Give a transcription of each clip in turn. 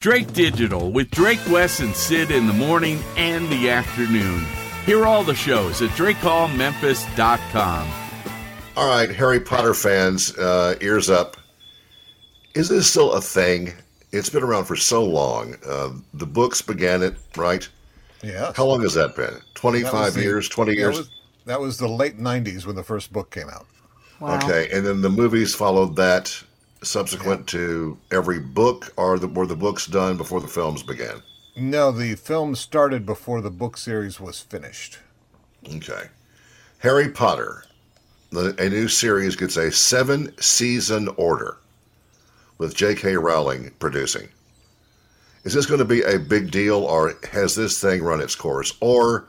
Drake Digital with Drake Wes and Syd in the morning and the afternoon. Hear all the shows at DrakeHallMemphis.com. All right, Harry Potter fans, uh, ears up. Is this still a thing? It's been around for so long. Uh, the books began it, right? Yeah. How long has that been? That 25 was the- years, 20 years? That was, that was the late 90s when the first book came out. Wow. Okay, and then the movies followed that subsequent to every book, or the, were the books done before the films began? No, the film started before the book series was finished. Okay. Harry Potter, the, a new series gets a seven season order with J.K. Rowling producing. Is this going to be a big deal, or has this thing run its course? Or,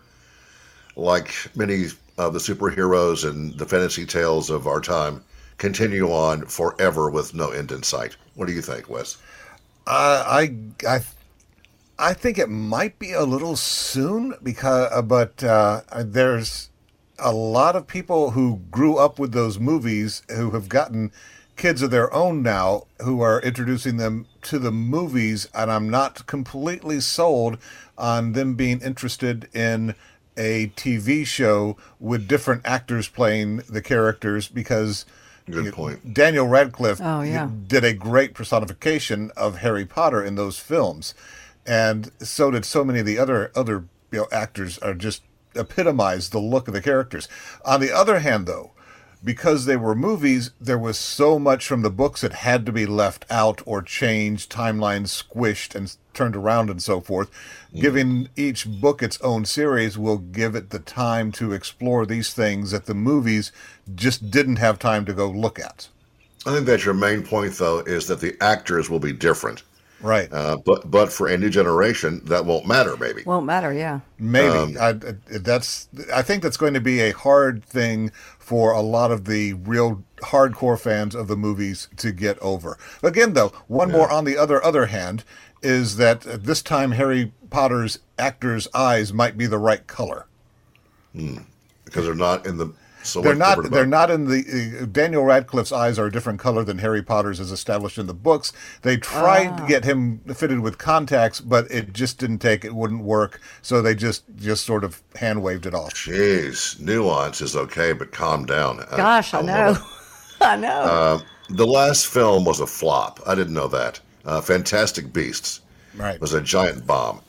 like many of the superheroes and the fantasy tales of our time, continue on forever with no end in sight? What do you think, Wes? Uh, I, I, I think it might be a little soon because, uh, but uh, there's a lot of people who grew up with those movies who have gotten kids of their own now who are introducing them to the movies, and I'm not completely sold on them being interested in a TV show with different actors playing the characters because. Good you- point. Daniel Radcliffe Oh, yeah. did a great personification of Harry Potter in those films, and so did so many of the other other you know actors are just epitomize the look of the characters. On the other hand, though, because they were movies, there was so much from the books that had to be left out or changed, timelines squished and turned around and so forth. Mm. Giving each book its own series will give it the time to explore these things that the movies just didn't have time to go look at. I think that your main point, though, is that the actors will be different. Right. Uh, but but for a new generation, that won't matter. Maybe. Won't matter, yeah. Maybe I, I- that's. I think that's going to be a hard thing for a lot of the real hardcore fans of the movies to get over. Again, though, one more on the other other hand is that this time Harry Potter's actors' eyes might be the right color. because they're not in the. So They're not. different They're not in the. Uh, Daniel Radcliffe's eyes are a different color than Harry Potter's, as established in the books. They tried to get him fitted with contacts, but it just didn't take. It wouldn't work. So they just just sort of hand waved it off. Jeez, nuance is okay, but calm down. Gosh, I, love know. I know. Uh, the last film was a flop. I didn't know that. Uh, Fantastic Beasts Right. was a giant bomb.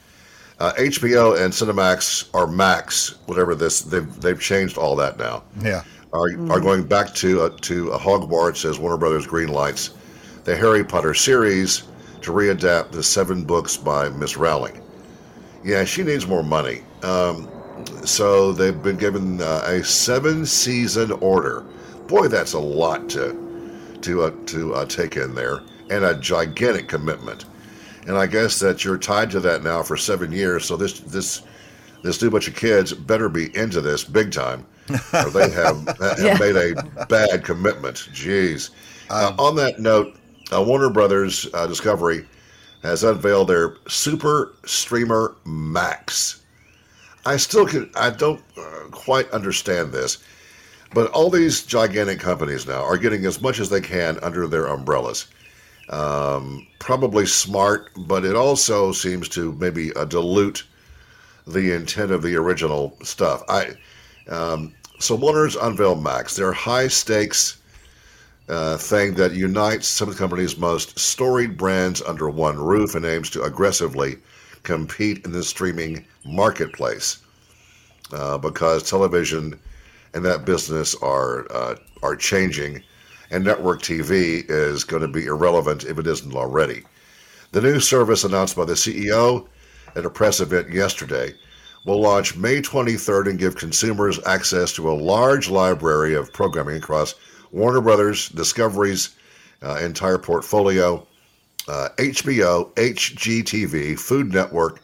Uh, HBO and Cinemax or Max, whatever this, they've they've changed all that now. Yeah. Are are going back to uh, to uh, Hogwarts as Warner Brothers green lights the Harry Potter series to readapt the seven books by Miss Rowling. Yeah, she needs more money. Um, so they've been given uh, a seven season order. Boy, that's a lot to to uh, to uh, take in there, and a gigantic commitment. And I guess that you're tied to that now for seven years. So this this this new bunch of kids better be into this big time, or they have, have Yeah. made a bad commitment. Jeez. Uh, on that note, uh, Warner Brothers uh, Discovery has unveiled their Super Streamer Max. I still can I don't uh, quite understand this, but all these gigantic companies now are getting as much as they can under their umbrellas. Um, probably smart, but it also seems to maybe uh, dilute the intent of the original stuff. I um, so Warner's unveiled Max, their high stakes uh, thing that unites some of the company's most storied brands under one roof and aims to aggressively compete in the streaming marketplace uh, because television and that business are uh, are changing, and network TV is going to be irrelevant if it isn't already. The new service announced by the CEO at a press event yesterday will launch May 23rd and give consumers access to a large library of programming across Warner Brothers Discovery's uh, entire portfolio, uh, HBO, HGTV, Food Network,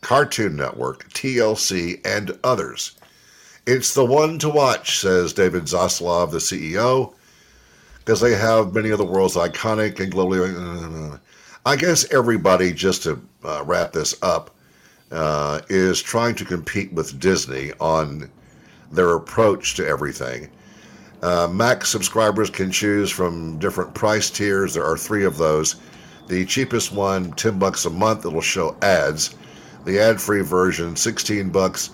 Cartoon Network, TLC, and others. It's the one to watch, says David Zaslav, the CEO, because they have many of the world's iconic and globally. I guess everybody, just to uh, wrap this up, uh, is trying to compete with Disney on their approach to everything. Uh, Max subscribers can choose from different price tiers. There are three of those The cheapest one, 10 bucks a month, it'll show ads. The ad-free version, 16 bucks.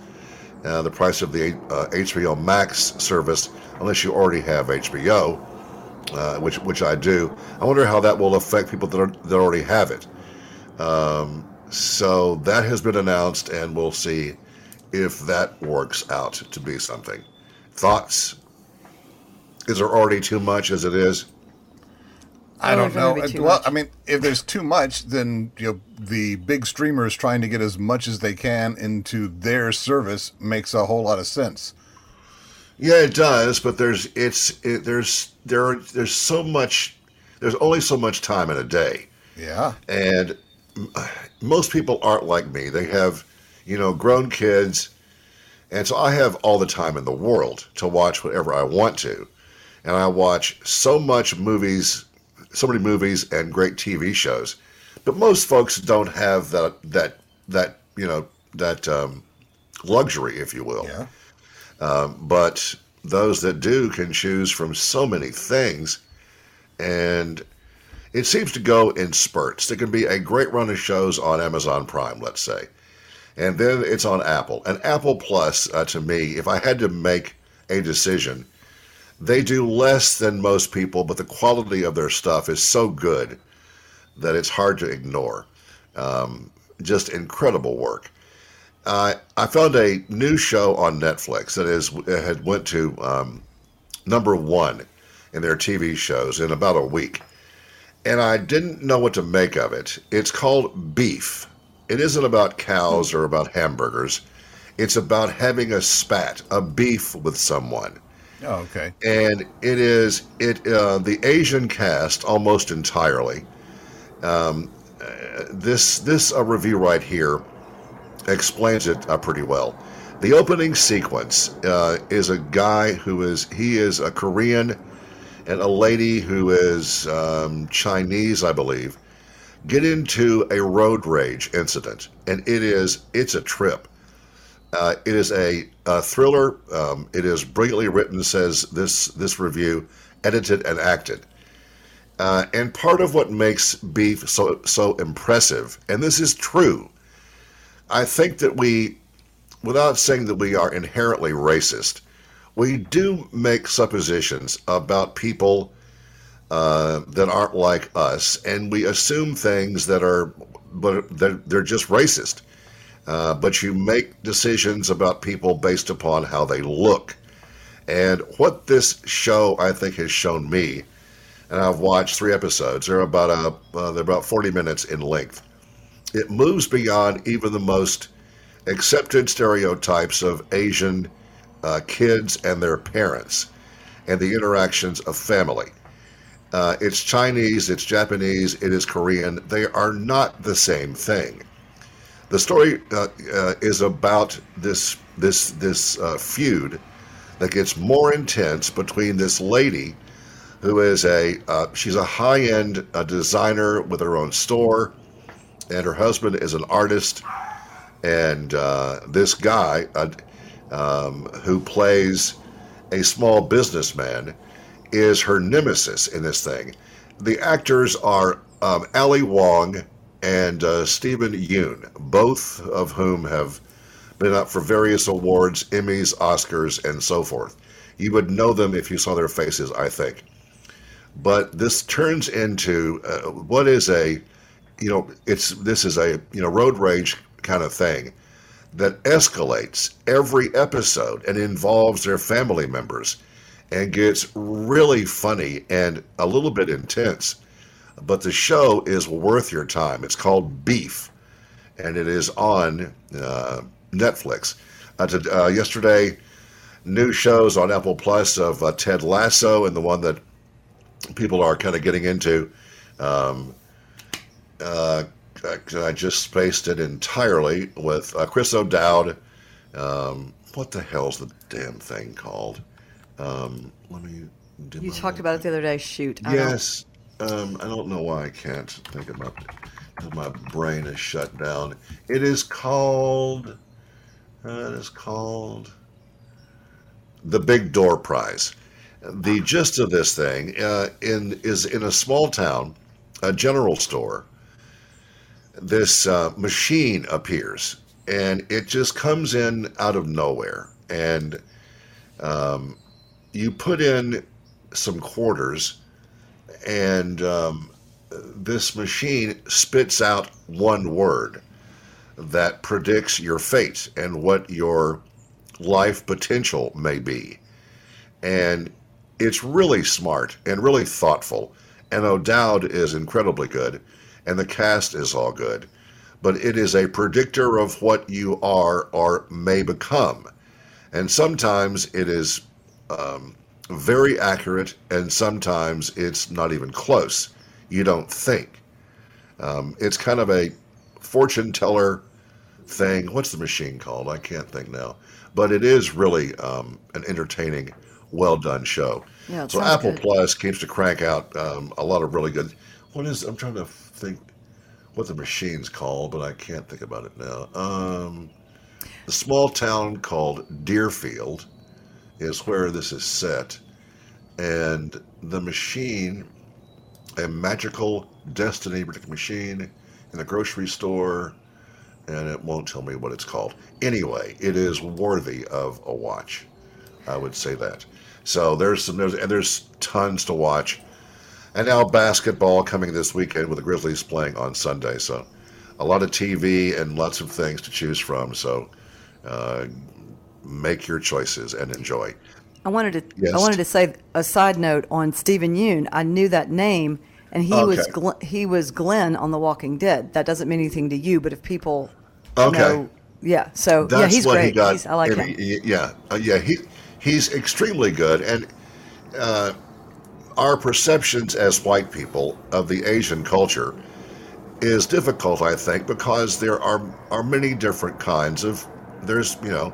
Uh, the price of the uh, HBO Max service, unless you already have HBO, uh, which which I do. I wonder how that will affect people that, are, that already have it. Um, so that has been announced, and we'll see if that works out to be something. Thoughts? Is there already too much as it is? I Oh, don't know. Well, much. I mean, if there's too much, then you know the big streamers trying to get as much as they can into their service makes a whole lot of sense. Yeah, it does, but there's it's it, there's there are, there's so much there's only so much time in a day, Yeah. and m- most people aren't like me. They have you know grown kids, and so I have all the time in the world to watch whatever I want to, and I watch so much movies, so many movies and great TV shows, but most folks don't have that that that you know that um, luxury, if you will Yeah. But those that do can choose from so many things and it seems to go in spurts. There can be a great run of shows on amazon prime let's say and then it's on apple. And apple plus uh, to me if i had to make a decision they do less than most people but the quality of their stuff is so good that it's hard to ignore. Um, just incredible work uh, I found a new show on Netflix that is had went to um, number one in their TV shows in about a week, and I didn't know what to make of it. It's called Beef. It isn't about cows or about hamburgers. It's about having a spat, a beef with someone Oh, okay. and it is it uh, the Asian cast almost entirely. Um, uh, this this uh, review right here explains it uh, pretty well. The opening sequence uh, is a guy who is he is a Korean and a lady who is um, Chinese, I believe, get into a road rage incident, and it is it's a trip. Uh, it is a, a thriller. Um, it is brilliantly written, says this this review, edited and acted. Uh, and part of what makes Beef so so impressive, and this is true, I think that we, without saying that we are inherently racist, we do make suppositions about people uh, that aren't like us, and we assume things that are, but they're, they're just racist. Uh, but you make decisions about people based upon how they look. And what this show, I think, has shown me, and I've watched three episodes. They're about a, uh, they're about forty minutes in length. It moves beyond even the most accepted stereotypes of Asian uh, kids and their parents, and the interactions of family. Uh, it's Chinese, it's Japanese, it is Korean. They are not the same thing. The story uh, uh, is about this this this uh, feud that gets more intense between this lady, who is a uh, she's a high end designer with her own store, and her husband is an artist, and uh, this guy uh, um, who plays a small businessman is her nemesis in this thing. The actors are um, Ali Wong and uh, Steven Yeun, both of whom have been up for various awards, Emmys, Oscars, and so forth. You would know them if you saw their faces, I think. But this turns into uh, what is a, you know, it's this is a you know road rage kind of thing that escalates every episode and involves their family members and gets really funny and a little bit intense. But the show is worth your time. It's called Beef, and it is on uh, Netflix. Uh, to, uh, yesterday, new shows on Apple Plus of uh, Ted Lasso and the one that people are kind of getting into. Um, uh, I just spaced it entirely with uh, Chris O'Dowd. Um, what the hell's the damn thing called? Um, let me. do You talked about it the other day. Shoot. I Yes. Um, I don't know why I can't think about it. My brain is shut down. It is called. Uh, it is called. The Big Door Prize. The gist of this thing uh, in is in a small town a general store, this uh, machine appears, and it just comes in out of nowhere, and um, you put in some quarters, and um, this machine spits out one word that predicts your fate and what your life potential may be. And it's really smart and really thoughtful. And O'Dowd is incredibly good, and the cast is all good. But it is a predictor of what you are or may become. And sometimes it is um, very accurate, and sometimes it's not even close. You don't think. Um, it's kind of a fortune teller thing. What's the machine called? I can't think now. But it is really um, an entertaining, well done show. Yeah, so Apple good. Plus keeps to crank out um, a lot of really good. What is? I'm trying to think what the machine's called, but I can't think about it now. Um, the small town called Deerfield is where this is set, and the machine, a magical destiny machine in a grocery store, and it won't tell me what it's called. Anyway, it is worthy of a watch. I would say that. So there's some there's and there's tons to watch. And now basketball coming this weekend with the Grizzlies playing on Sunday. So a lot of TV and lots of things to choose from. So uh, make your choices and enjoy. I wanted to. Yes. I wanted to say a side note on Steven Yeun. I knew that name, and he was Okay. Glenn, he was Glenn on The Walking Dead. That doesn't mean anything to you, but if people Okay. know, yeah. So That's yeah, he's what great. he got. He's, I like him. he- yeah, uh, yeah. He he's extremely good, and uh, our perceptions as white people of the Asian culture is difficult, I think, because there are are many different kinds of. There's you know,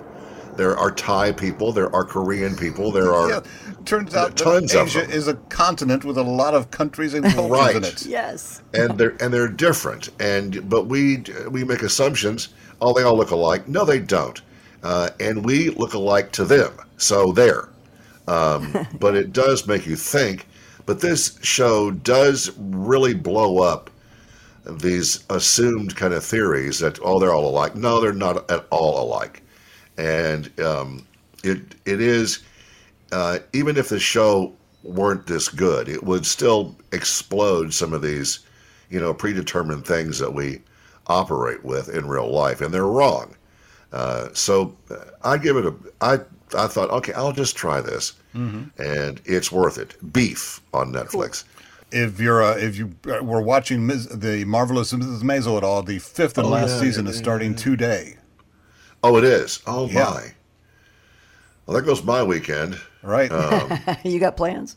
there are Thai people, there are Korean people, there are Yeah, turns out that tons of Asia them. is a continent with a lot of countries and cultures Right. in it. Yes. and they're and they're different. And but we we make assumptions. Oh, they all look alike. No, they don't. Uh, and we look alike to them. So there. Um, but it does make you think. But this show does really blow up these assumed kind of theories that oh they're all alike. No, they're not at all alike. And um, it it is uh, even if the show weren't this good, it would still explode some of these, you know, predetermined things that we operate with in real life, and they're wrong. Uh, so uh, I give it a. I I thought, okay, I'll just try this, and it's worth it. Beef on Netflix. If you're uh, if you uh, were watching Ms., the marvelous Mrs. Maisel at all, the fifth and Oh, last yeah, season yeah, is yeah, starting today. Oh, it is. Oh Yeah. my. Well, there goes my weekend. Right? you got plans?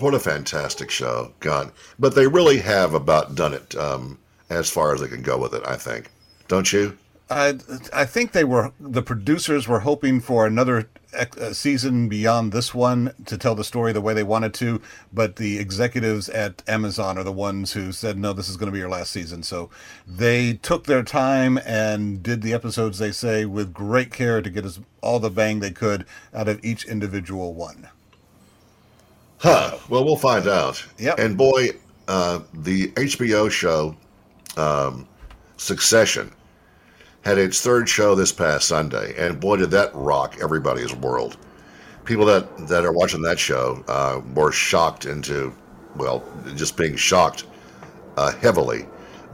What a fantastic show, God! But they really have about done it um, as far as they can go with it. I think, don't you? I I think they were the producers were hoping for another uh, season beyond this one to tell the story the way they wanted to, but the executives at Amazon are the ones who said no, this is going to be your last season. So they took their time and did the episodes they say with great care to get us all the bang they could out of each individual one. Huh. Well, we'll find out. Yep. And boy, uh, the HBO show um, Succession had its third show this past Sunday, and boy, did that rock everybody's world. People that that are watching that show uh, were shocked into, well, just being shocked uh, heavily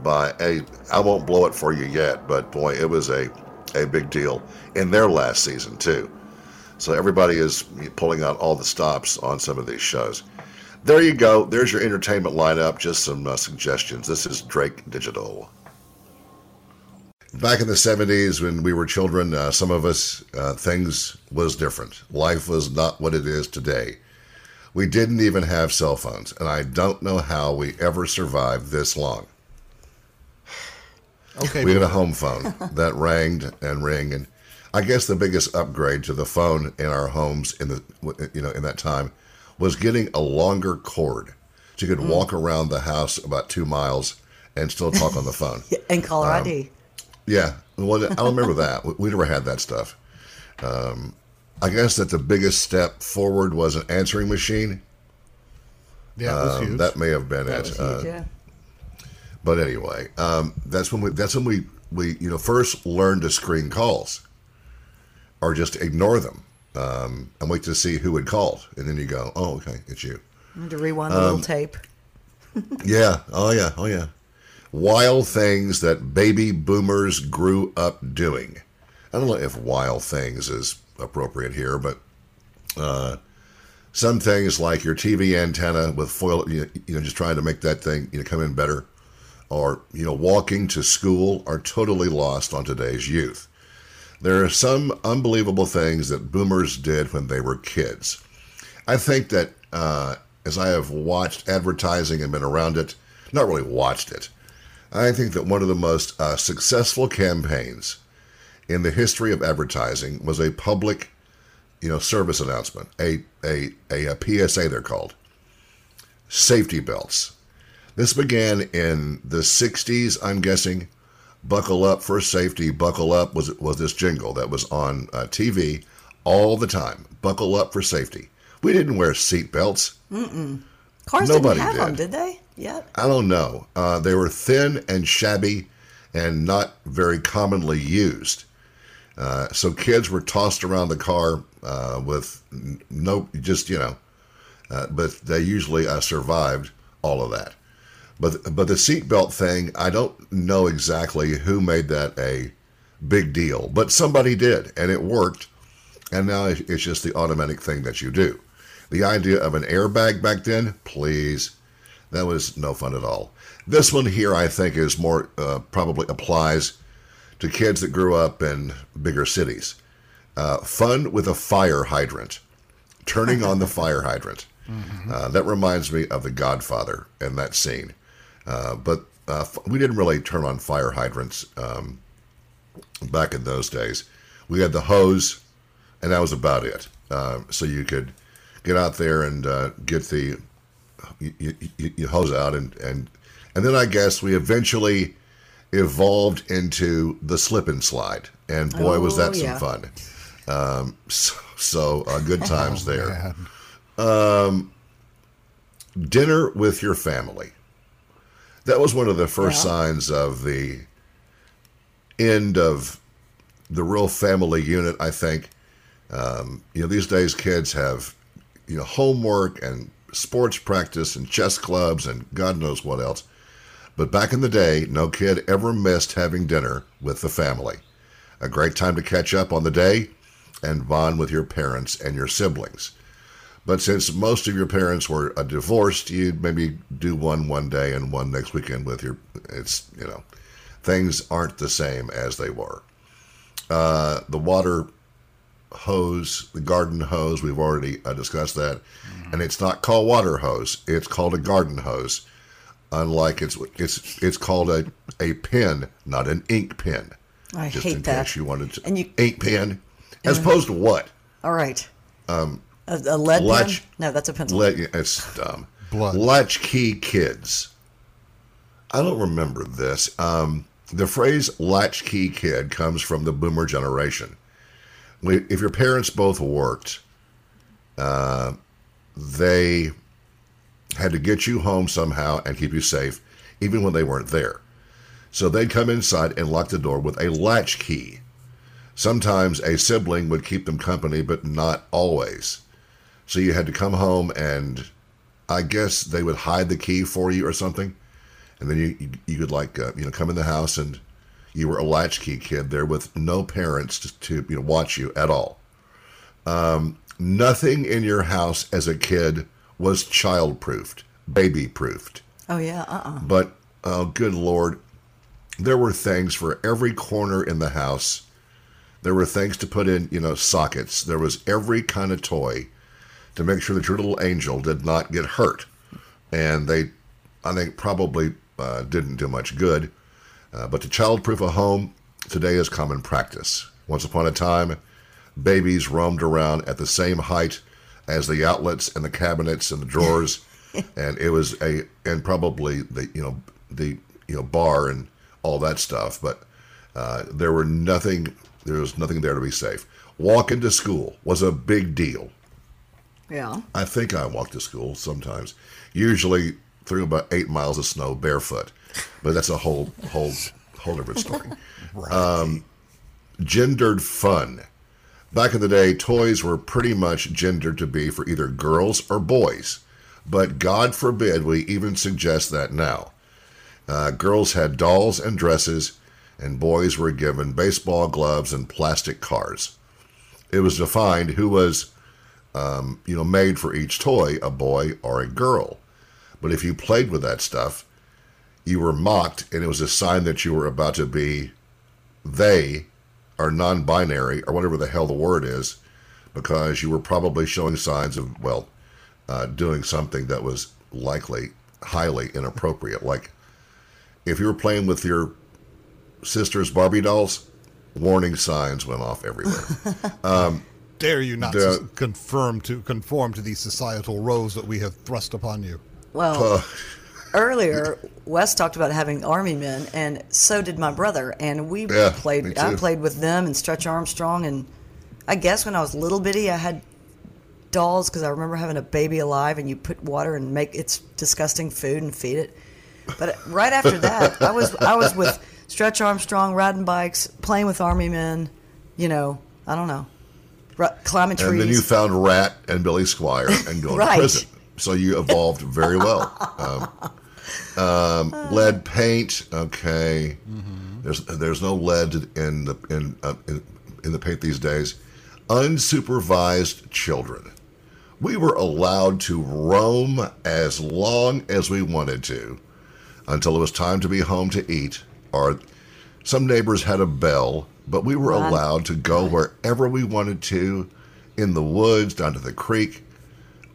by a. I won't blow it for you yet, but boy, it was a a big deal in their last season too. So everybody is pulling out all the stops on some of these shows. There you go. There's your entertainment lineup. Just some uh, suggestions. This is Drake Digital. Back in the 70s, when we were children, uh, some of us, uh, things was different. Life was not what it is today. We didn't even have cell phones, and I don't know how we ever survived this long. Okay. We had a home phone that rang and rang, and I guess the biggest upgrade to the phone in our homes in the you know in that time was getting a longer cord, so you could walk around the house about two miles and still talk on the phone. And caller Um, ID. Yeah, well, I remember that. We, we never had that stuff. Um, I guess that the biggest step forward was an answering machine. yeah, Um, huge. that may have been That it. was Uh, yeah. But anyway, um, that's when we that's when we we you know first learned to screen calls, or just ignore them, um, and wait to see who had called, and then you go, oh okay, it's you. I had to rewind the Um, little tape. Yeah. Oh, yeah. Oh, yeah. Wild things that baby boomers grew up doing. I don't know if wild things is appropriate here, but uh, some things like your TV antenna with foil, you know, you know, just trying to make that thing, you know, come in better, or you know, walking to school are totally lost on today's youth. There are some unbelievable things that boomers did when they were kids. I think that uh, as I have watched advertising and been around it, not really watched it, I think that one of the most uh, successful campaigns in the history of advertising was a public, you know, service announcement, a a, a, a PSA they're called, safety belts. This began in the '60s, I'm guessing. Buckle up for safety. Buckle up was was this jingle that was on uh, TV all the time. Buckle up for safety. We didn't wear seat belts. Mm-mm. Cars nobody didn't have them, did. did they? Yet? I don't know. Uh, they were thin and shabby and not very commonly used. Uh, so kids were tossed around the car uh, with no, just, you know, uh, but they usually uh, survived all of that. But, but the seatbelt thing, I don't know exactly who made that a big deal, but somebody did, and it worked. And now it's just the automatic thing that you do. The idea of an airbag back then, please, that was no fun at all. This one here, I think, is more uh, probably applies to kids that grew up in bigger cities. Uh, fun with a fire hydrant, turning on the fire hydrant. Uh, that reminds me of The Godfather and that scene. Uh, but uh, f- we didn't really turn on fire hydrants um, back in those days. We had the hose, and that was about it. Uh, so you could get out there and uh, get the you, you, you hose out, and, and and then I guess we eventually evolved into the slip and slide, and boy was Oh, that some fun. Um, so so uh, good times there. Man. dinner with your family. That was one of the first Yeah. signs of the end of the real family unit, I think. Um, you know, these days kids have, you know, homework and sports practice and chess clubs and God knows what else. But back in the day, no kid ever missed having dinner with the family. A great time to catch up on the day and bond with your parents and your siblings. But since most of your parents were uh, divorced, you'd maybe do one one day and one next weekend with your. It's you know, things aren't the same as they were. Uh, the water hose, the garden hose, we've already uh, discussed that, and it's not called water hose; it's called a garden hose. Unlike it's it's it's called a a pen, not an ink pen. I Just hate in that. case you wanted to And you- ink pen, as opposed to what? All right. Um, a, a lead latch- pen? No, that's a pencil. Let, it's dumb. Blood. Latchkey kids. I don't remember this. Um, the phrase latchkey kid comes from the boomer generation. If your parents both worked, uh, they had to get you home somehow and keep you safe, even when they weren't there. So they'd come inside and lock the door with a latch key. Sometimes a sibling would keep them company, but not always. So you had to come home and I guess they would hide the key for you or something. And then you you, you could like uh, you know come in the house and you were a latchkey kid there with no parents to, to you know watch you at all. Um, nothing in your house as a kid was child proofed, baby proofed. Oh, yeah. Uh-uh. But oh, good lord, there were things for every corner in the house. There were things to put in, you know, sockets. There was every kind of toy to make sure that your little angel did not get hurt. And they, I think, probably uh, didn't do much good. Uh, but to childproof a home today is common practice. Once upon a time, babies roamed around at the same height as the outlets and the cabinets and the drawers, and it was a and probably the you know the you know bar and all that stuff. But uh, there were nothing. There was nothing there to be safe. Walking to school was a big deal. Yeah. I think I walked to school sometimes, usually through about eight miles of snow barefoot. But that's a whole whole whole different story. um, gendered fun. Back in the day, toys were pretty much gendered to be for either girls or boys, but God forbid we even suggest that now. Uh, girls had dolls and dresses, and boys were given baseball gloves and plastic cars. It was defined who was, um, you know, made for each toy, a boy or a girl. But if you played with that stuff, you were mocked, and it was a sign that you were about to be they or non binary or whatever the hell the word is, because you were probably showing signs of, well, uh, doing something that was likely highly inappropriate. Like if you were playing with your sister's Barbie dolls, warning signs went off everywhere. Dare you not The- s- confirm to conform to these societal roles that we have thrust upon you? Well, earlier Wes talked about having army men, and so did my brother, and we Yeah, played. I played with them and Stretch Armstrong, and I guess when I was little bitty, I had dolls because I remember having a baby alive, and you put water and make its disgusting food and feed it. But right after that, I was I was with Stretch Armstrong, riding bikes, playing with army men. You know, I don't know, climbing trees. and then you found Ratt and Billy Squier and going Right. to prison. So you evolved very well. Um, um, lead paint, okay. There's there's no lead in the in, uh, in in the paint these days. Unsupervised children. We were allowed to roam as long as we wanted to until it was time to be home to eat. Or some neighbors had a bell, but we were allowed to go wherever we wanted to, in the woods, down to the creek,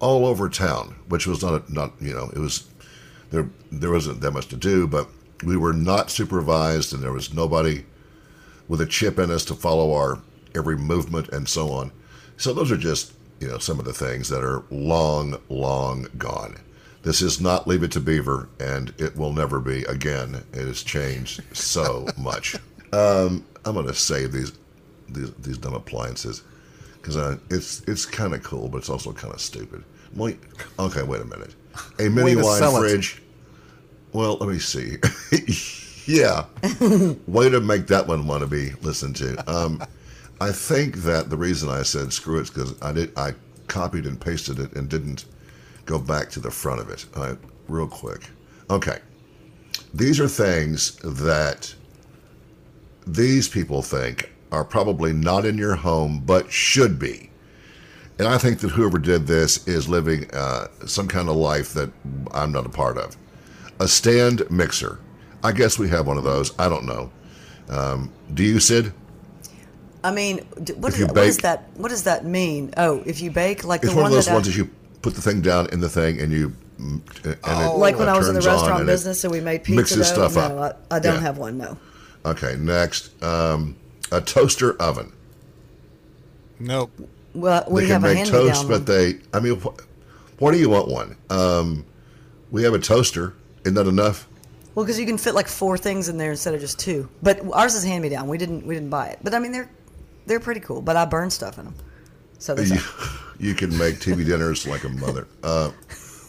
all over town. Which was not not you know it was there there wasn't that much to do, but we were not supervised, and there was nobody with a chip in us to follow our every movement and so on. So those are just you know some of the things that are long, long gone. This is not Leave It to Beaver, and it will never be again. It has changed so much. Um, I'm going to save these these these dumb appliances because it's it's kind of cool, but it's also kind of stupid. Wait, okay, wait a minute. A mini wine sell it. fridge. Well, let me see. yeah, way to make that one want to be listened to. Um, I think that the reason I said screw it is because I did I copied and pasted it and didn't go back to the front of it. Right, real quick. Okay, these are things that these people think are probably not in your home but should be. And I think that whoever did this is living uh, some kind of life that I'm not a part of. A stand mixer. I guess we have one of those. I don't know. Um, do you, Syd? I mean, d- what, If is, you what does that? What does that mean? Oh, if you bake, like It's the one of those that I- that you put the thing down in the thing and you. And it, like when uh, I was in the restaurant and business and we made pizza mixes dough. stuff no, up. I, I don't Yeah. have one. No. Okay, next. Um, a toaster oven. Nope. Well, we they can a make hand toast, but they. I mean, wh- why do you want one? Um, we have a toaster. Isn't that enough? Well, because you can fit like four things in there instead of just two. But ours is hand me down. We didn't we didn't buy it. But I mean, they're they're pretty cool. But I burn stuff in them. So you, you can make TV dinners like a mother. Uh,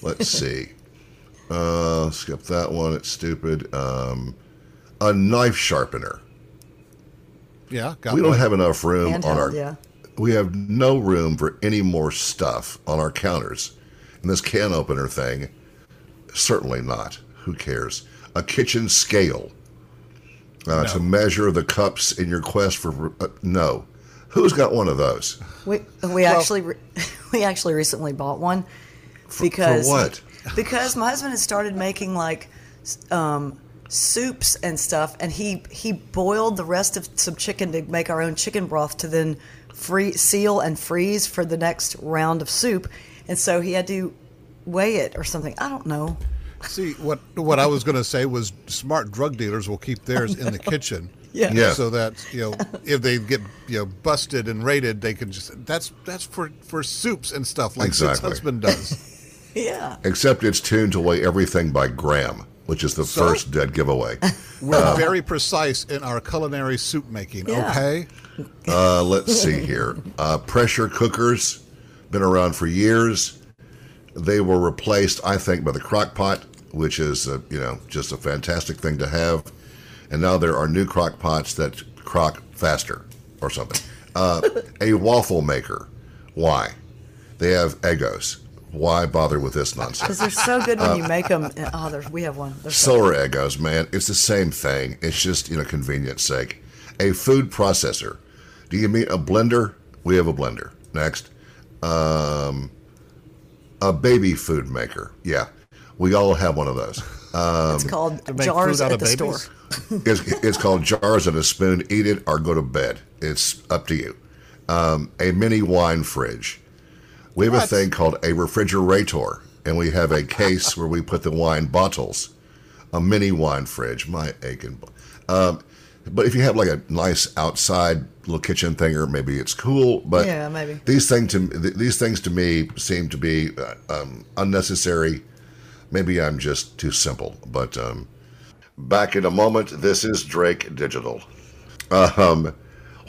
let's see. Uh, skip that one. It's stupid. Um, a knife sharpener. Yeah, got We don't have enough room on our. yeah. We have no room for any more stuff on our counters. And this can opener thing, certainly not. Who cares? A kitchen scale uh, to measure the cups in your quest for. Uh, no. Who's got one of those? We we actually re- we actually recently bought one because what? because my husband has started making like um, soups and stuff, and he he boiled the rest of some chicken to make our own chicken broth to then free seal and freeze for the next round of soup, and so he had to weigh it or something. I don't know. See what what I was going to say was smart drug dealers will keep theirs in the kitchen. Yeah. Yeah. So that you know if they get you know busted and raided, they can just that's that's for for soups and stuff like Syd's Exactly. husband does. Yeah. Except it's tuned to weigh everything by gram, which is the So? first dead giveaway. We're very precise in our culinary soup making. Yeah. Okay. Uh, let's see here. Uh, pressure cookers, been around for years. They were replaced, I think, by the crock pot. which is uh, you know just a fantastic thing to have. And now there are new crock pots that crock faster or something. Uh, a waffle maker. Why? They have Eggos. Why bother with this nonsense? Because they're so good when you make them. Oh, there's, we have one. They're so Solar Eggos, man, it's the same thing. It's just you know convenience sake. A food processor. Do you mean a blender? We have a blender. Next, um, a baby food maker. Yeah, we all have one of those. it's called jars at of the store. It's, it's called jars and a spoon. Eat it or go to bed. It's up to you. Um, a mini wine fridge. We have a thing called a refrigerator, and we have a case where we put the wine bottles. A mini wine fridge. My aching. Um, but if you have like a nice outside little kitchen thing, or maybe it's cool. But Yeah, maybe. these things to th- these things to me seem to be uh, um, unnecessary. Maybe I'm just too simple. But um, back in a moment. This is Drake Digital. Um,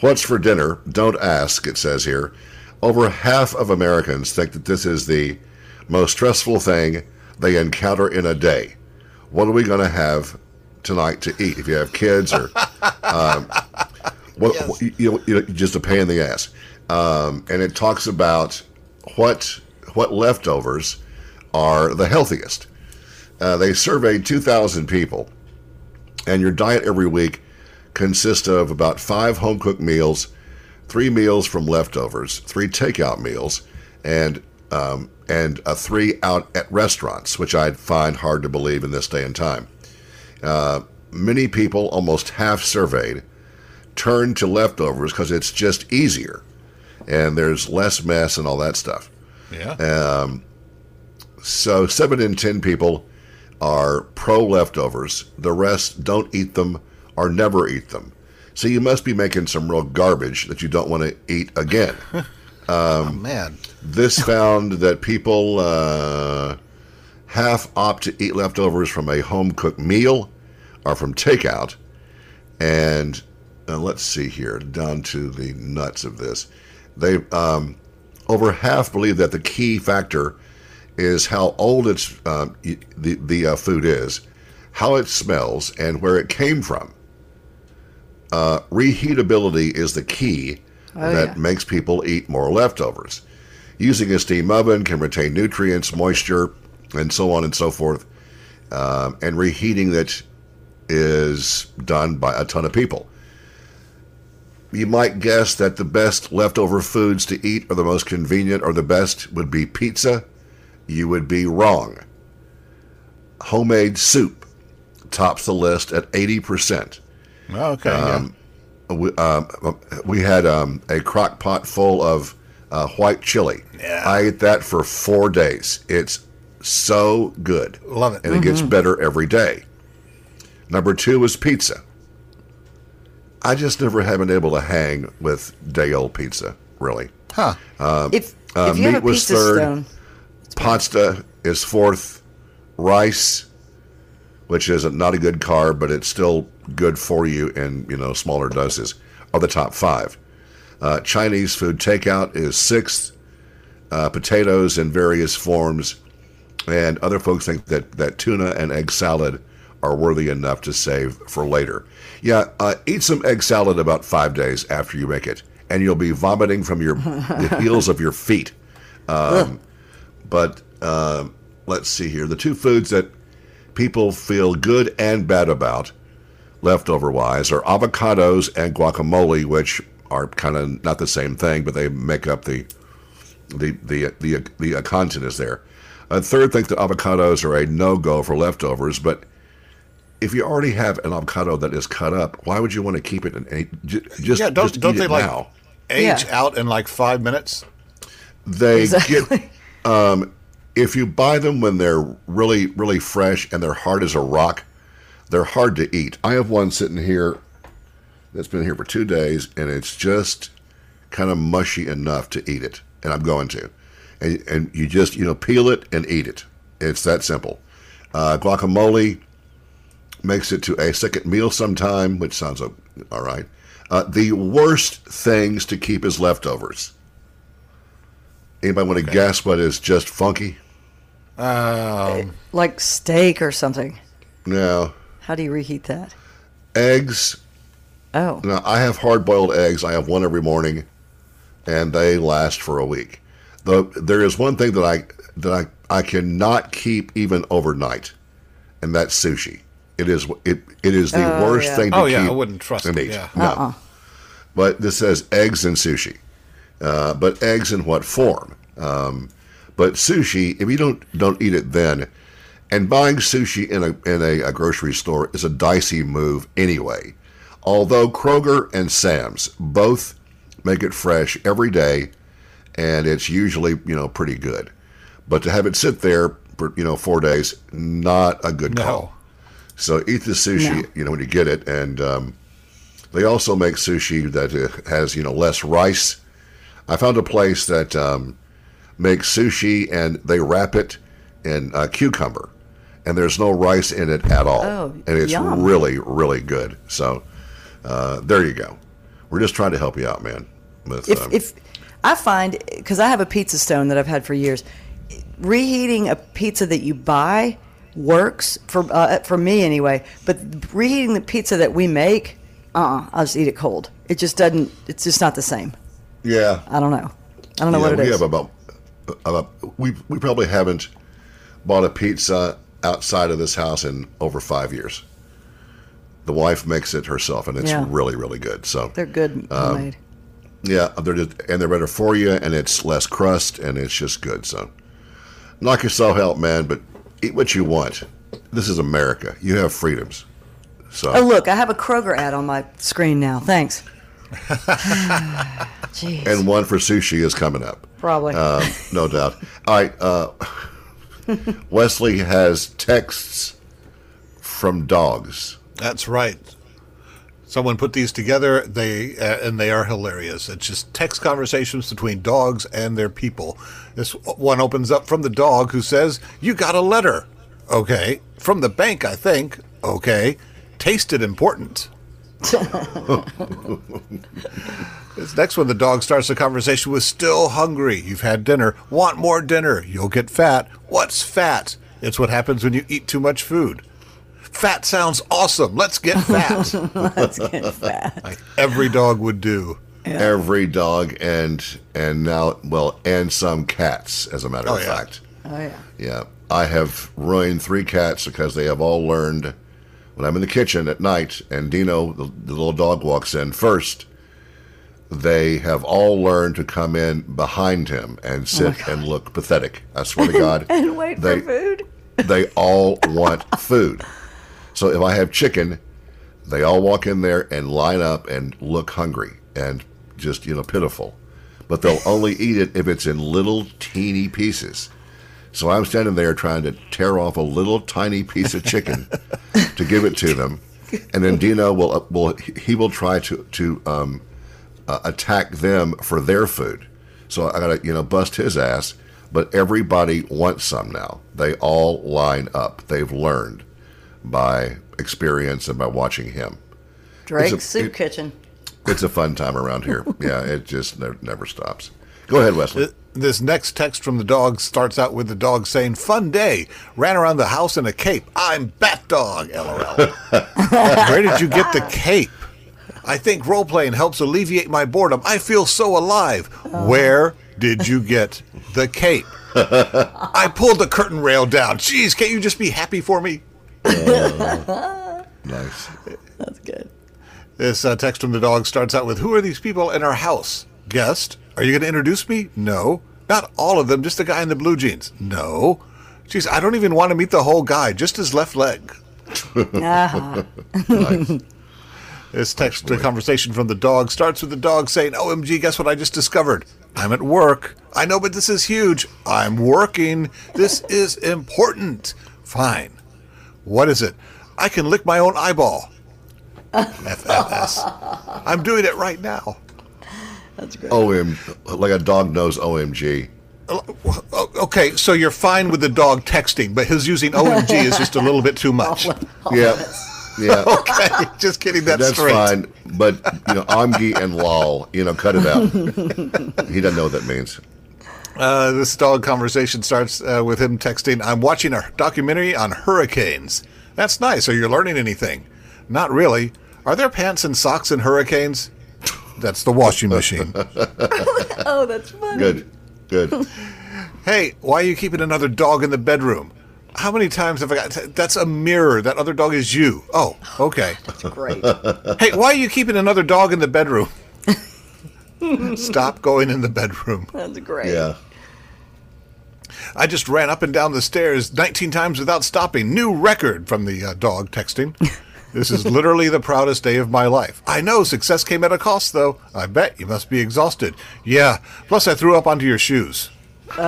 what's for dinner? Don't ask. It says here. Over half of Americans think that this is the most stressful thing they encounter in a day. What are we going to have tonight to eat? If you have kids or um, what, Yes. what- you, know, you know, just a pain in the ass. Um, and it talks about what what leftovers are the healthiest. Uh, they surveyed 2,000 people, and your diet every week consists of about five home cooked meals, three meals from leftovers, three takeout meals, and um, and a three out at restaurants, which I'd find hard to believe in this day and time. Uh, many people, almost half surveyed, turn to leftovers because it's just easier, and there's less mess and all that stuff. Yeah. Um, So seven in ten people are pro leftovers. The rest don't eat them or never eat them. So you must be making some real garbage that you don't want to eat again. oh, man. this found that people uh, half opt to eat leftovers from a home cooked meal or from takeout. And uh, let's see here, down to the nuts of this. They um, over half believe that the key factor is how old it's um, the the uh, food is, how it smells, and where it came from. Uh, reheatability is the key Oh, that yeah. makes people eat more leftovers. Using a steam oven can retain nutrients, moisture, and so on and so forth. Um, and reheating that is done by a ton of people. You might guess that the best leftover foods to eat or the most convenient or the best would be pizza. You would be wrong. Homemade soup tops the list at 80%. Oh, okay. yeah. We, um, we had um, a crock pot full of uh, white chili. Yeah. I ate that for four days. It's so good. Love it. And it gets better every day. Number two was pizza. I just never have been able to hang with day old pizza, really. Huh. If Uh, if you have meat a was pizza third. stone, Pasta is fourth. Rice, which is not a good carb, but it's still good for you in you know smaller doses, are the top five. Uh, Chinese food takeout is sixth. Uh, potatoes in various forms, and other folks think that that tuna and egg salad are worthy enough to save for later. Yeah, uh, eat some egg salad about five days after you make it, and you'll be vomiting from your the heels of your feet. Um, but um, let's see here. The two foods that people feel good and bad about, leftover wise, are avocados and guacamole, which are kind of not the same thing, but they make up the the the the, the uh, content is there. A third thinks that avocados are a no go for leftovers, but if you already have an avocado that is cut up, why would you want to keep it and eat, just yeah, don't, just don't eat they it like now? age Yeah. out in like five minutes? They Exactly. get um, if you buy them when they're really really fresh and they're hard as a rock, they're hard to eat. I have one sitting here that's been here for two days, and it's just kind of mushy enough to eat it, and I'm going to. And, and you just you know peel it and eat it. It's that simple. Uh, guacamole makes it to a second meal sometime, which sounds all right. Uh, the worst things to keep is leftovers. Anybody want to guess what is just funky? Um, Like steak or something. Now, How do you reheat that? eggs. Oh. Now, I have hard boiled eggs. I have one every morning, and they last for a week. Though there is one thing that I that I, I cannot keep even overnight, and that's sushi. It is it it is the Oh, worst yeah. thing to eat. Oh, keep. yeah, I wouldn't trust and it, eat. yeah. No. Uh-uh. But this says eggs and sushi. Uh, but eggs in what form? Um, but sushi, if you don't don't eat it then, and buying sushi in a in a, a grocery store is a dicey move anyway. Although Kroger and Sam's both make it fresh every day, and it's usually you know pretty good. But to have it sit there for you know four days, not a good No. call. So eat the sushi, No. you know, when you get it, and um, they also make sushi that uh, has you know less rice. I found a place that um, makes sushi and they wrap it in uh, cucumber, and there's no rice in it at all, Oh, and it's yum. really really good. So uh, there you go. We're just trying to help you out, man. With, If, um, if I find, because I have a pizza stone that I've had for years, reheating a pizza that you buy works for uh, for me anyway. But reheating the pizza that we make, uh, uh I'll just eat it cold. It just doesn't. It's just not the same. yeah, I don't know. I don't know yeah, what it we is. have about, about we we probably haven't bought a pizza outside of this house in over five years. The wife makes it herself, and it's Yeah. really really good. So They're good Um. Yeah, they're just, and they're better for you, and it's less crust, and it's just good. So, knock yourself out, man, but eat what you want. This is America. You have freedoms. So, Oh look, I have a Kroger ad on my screen now. Thanks. And one for sushi is coming up, Probably. um, no doubt. All right, uh, Wesley has texts from dogs. That's right. Someone put these together. They uh, and they are hilarious. It's just text conversations between dogs and their people. This one opens up from the dog who says, "You got a letter." Okay, from the bank, I think. Okay, tasted important. This next one, the dog starts the conversation with still hungry. You've had dinner. Want more dinner. You'll get fat. What's fat? It's what happens when you eat too much food. Fat sounds awesome. Let's get fat. Let's get fat. like every dog would do. Every dog and and now well and some cats, as a matter Oh, of yeah. fact. Oh yeah. Yeah, I have ruined three cats because they have all learned when I'm in the kitchen at night and Dino, the, the little dog, walks in first. They have all learned to come in behind him and oh sit and look pathetic. I swear to God. Oh And wait they, for food. They all want food. So if I have chicken, they all walk in there and line up and look hungry and just, you know, pitiful. But they'll only eat it if it's in little teeny pieces. So I'm standing there trying to tear off a little tiny piece of chicken to give it to them, and then Dino will uh, will he will try to to um, uh, attack them for their food. So I gotta you know bust his ass. But everybody wants some now. They all line up. They've learned by experience and by watching him. Drake's a- Soup it- Kitchen. It's a fun time around here. Yeah, it just ne- never stops. Go ahead, Wesley. This next text from the dog starts out with the dog saying, Fun day. Ran around the house in a cape. I'm Bat Dog, lol. Where did you get the cape? I think role playing helps alleviate my boredom. I feel so alive. Where did you get the cape? I pulled the curtain rail down. Jeez, can't you just be happy for me? Nice. That's good. This uh, text from the dog starts out with Who are these people in our house? Guest. Are you going to introduce me? No. Not all of them, just the guy in the blue jeans. No. Jeez, I don't even want to meet the whole guy, just his left leg. Ah, nice. This text uh, conversation from the dog starts with the dog saying, OMG, guess what I just discovered? I'm at work. I know, but this is huge. I'm working. This is important. Fine. What is it? I can lick my own eyeball. FFS. I'm doing it right now. That's great. OM, like a dog knows OMG. Okay, so you're fine with the dog texting, but his using OMG is just a little bit too much. Yeah, yeah. Okay, just getting that That's straight. fine, but you know, Amgi and lol, you know, cut it out. he doesn't know what that means. Uh, this dog conversation starts uh, with him texting, I'm watching a documentary on hurricanes. That's nice. Are you learning anything? Not really. Are there pants and socks in hurricanes? That's the washing machine. Oh, that's funny. Good, good. hey, why are you keeping another dog in the bedroom? How many times have I got? That's a mirror. That other dog is you. Oh, okay. That's great. hey, why are you keeping another dog in the bedroom? Stop going in the bedroom. That's great. Yeah. I just ran up and down the stairs 19 times without stopping. New record from the uh, dog texting. This is literally the proudest day of my life. I know success came at a cost, though. I bet you must be exhausted. Yeah, plus I threw up onto your shoes.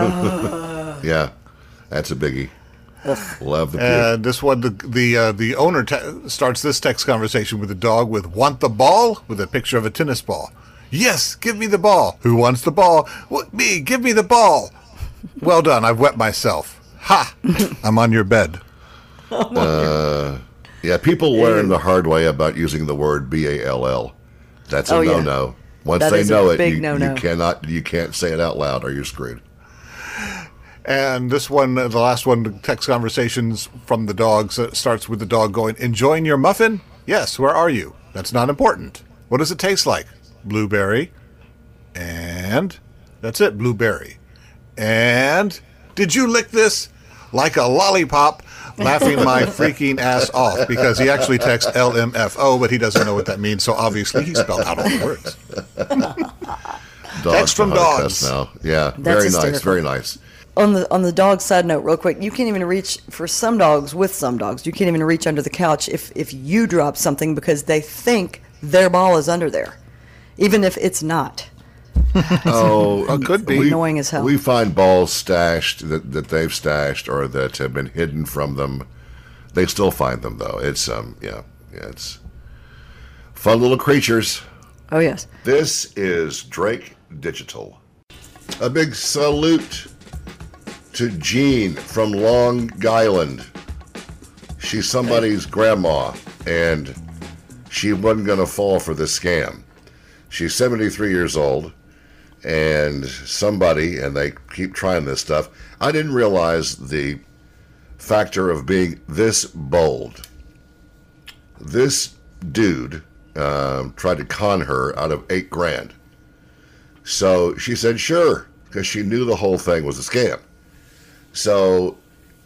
Yeah. That's a biggie. Love the puke. And this one, the the uh, the owner te- starts this text conversation with the dog with "Want the ball?" with a picture of a tennis ball. Yes, give me the ball. Who wants the ball? What, me. Give me the ball. Well done. I've wet myself. Ha! I'm on your bed. Yeah, people learn the hard way about using the word B A L L. That's a Oh, yeah. no no. Once That they know it, you, no-no. you cannot you can't say it out loud or you're screwed. And this one, uh, the last one, the text conversations from the dogs uh, starts with the dog going, "Enjoying your muffin? Yes. Where are you? That's not important. What does it taste like? Blueberry. And that's it. Blueberry. And did you lick this like a lollipop?" Laughing my freaking ass off because he actually texts LMFO, but he doesn't know what that means. So obviously he spelled out all the words. Dogs Text from know how to dogs. now. Yeah, very nice, very nice. On the on the dog side note, real quick, you can't even reach for some dogs with some dogs. You can't even reach under the couch if if you drop something because they think their ball is under there, even if it's not. Oh, It could be. we- Annoying as hell. We find balls stashed that, that they've stashed or that have been hidden from them. They still find them though. It's um yeah yeah it's fun little creatures. Oh yes, This is Drake Digital. A big salute to Jean from Long Island. She's somebody's grandma, and she wasn't going to fall for this scam. She's 73 years old, and somebody, and they keep trying this stuff. I didn't realize the factor of being this bold. This dude um, tried to con her out of eight grand. So she said, sure, because she knew the whole thing was a scam. So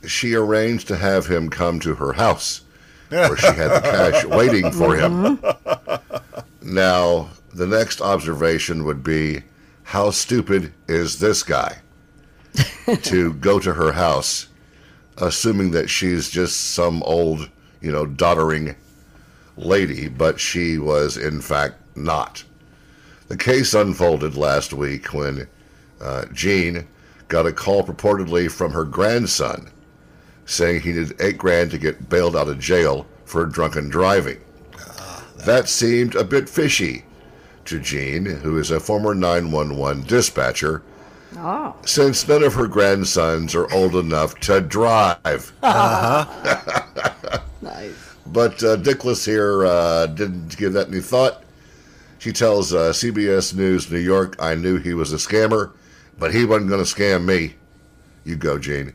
she arranged to have him come to her house where she had the cash waiting for him. Now, the next observation would be how stupid is this guy to go to her house, assuming that she's just some old, you know, doddering lady, but she was in fact not. The case unfolded last week when uh, Jean got a call purportedly from her grandson saying he needed eight grand to get bailed out of jail for drunken driving. That seemed a bit fishy to Jean, who is a former 911 dispatcher, oh, since none of her grandsons are old enough to drive. nice. But uh, Dickless here uh, didn't give that any thought. She tells uh, CBS News New York, I knew he was a scammer, but he wasn't going to scam me. You go, Jean.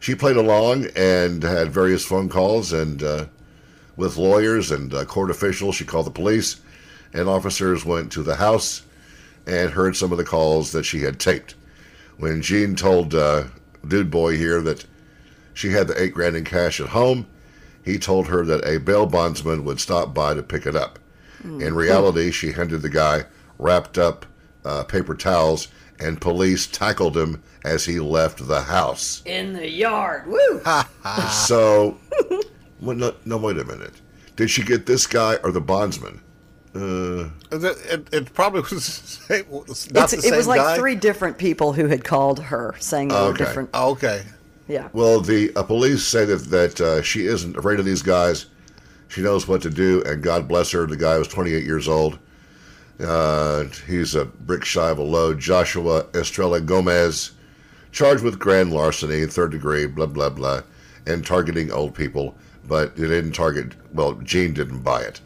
She played along and had various phone calls and uh, with lawyers and uh, court officials. She called the police, and officers went to the house and heard some of the calls that she had taped. When Jean told uh, Dude Boy here that she had the eight grand in cash at home, he told her that a bail bondsman would stop by to pick it up. In reality, she handed the guy wrapped up uh, paper towels, and police tackled him as he left the house. In the yard, woo! So, well, no, no, wait a minute. Did she get this guy or the bondsman? Uh, It, it, it probably was it was not It's, the it was like guy? three different people who had called her saying they were different. Oh, okay. Yeah. well, the uh, police say that that uh, she isn't afraid of these guys. She knows what to do, and God bless her. The guy was 28 years old. Uh, he's a brick shy of a load. Joshua Estrella Gomez, charged with grand larceny, third degree, blah blah blah, and targeting old people. But it didn't target. Well, Jean didn't buy it.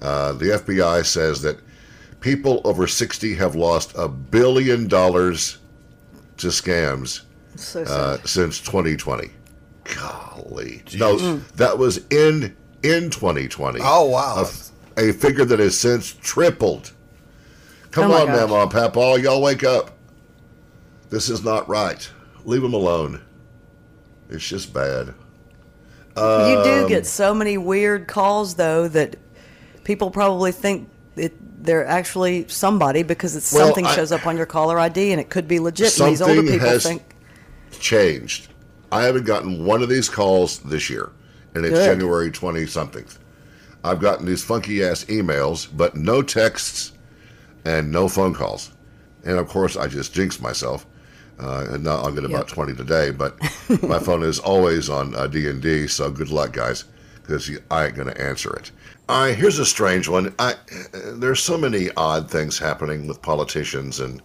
Uh, the FBI says that people over 60 have lost a billion dollars to scams So uh, since 2020. Golly, no, that was in in 2020. Oh, wow. A figure that has since tripled. Come Oh, on, gosh. Mama and Papa, y'all wake up. This is not right. Leave them alone. It's just bad. you um, do get so many weird calls though that people probably think it, they're actually somebody because it's Well, something I- shows up on your caller ID and it could be legit. And these older people has- think Changed. I haven't gotten one of these calls this year, and it's Good. January 20 something. I've gotten these funky ass emails, but no texts and no phone calls. And of course, I just jinxed myself. Uh, and now I'll get about Yep. 20 today, but my phone is always on uh, D&D, so good luck, guys, because I ain't going to answer it. Right, here's a strange one. I, there's so many odd things happening with politicians and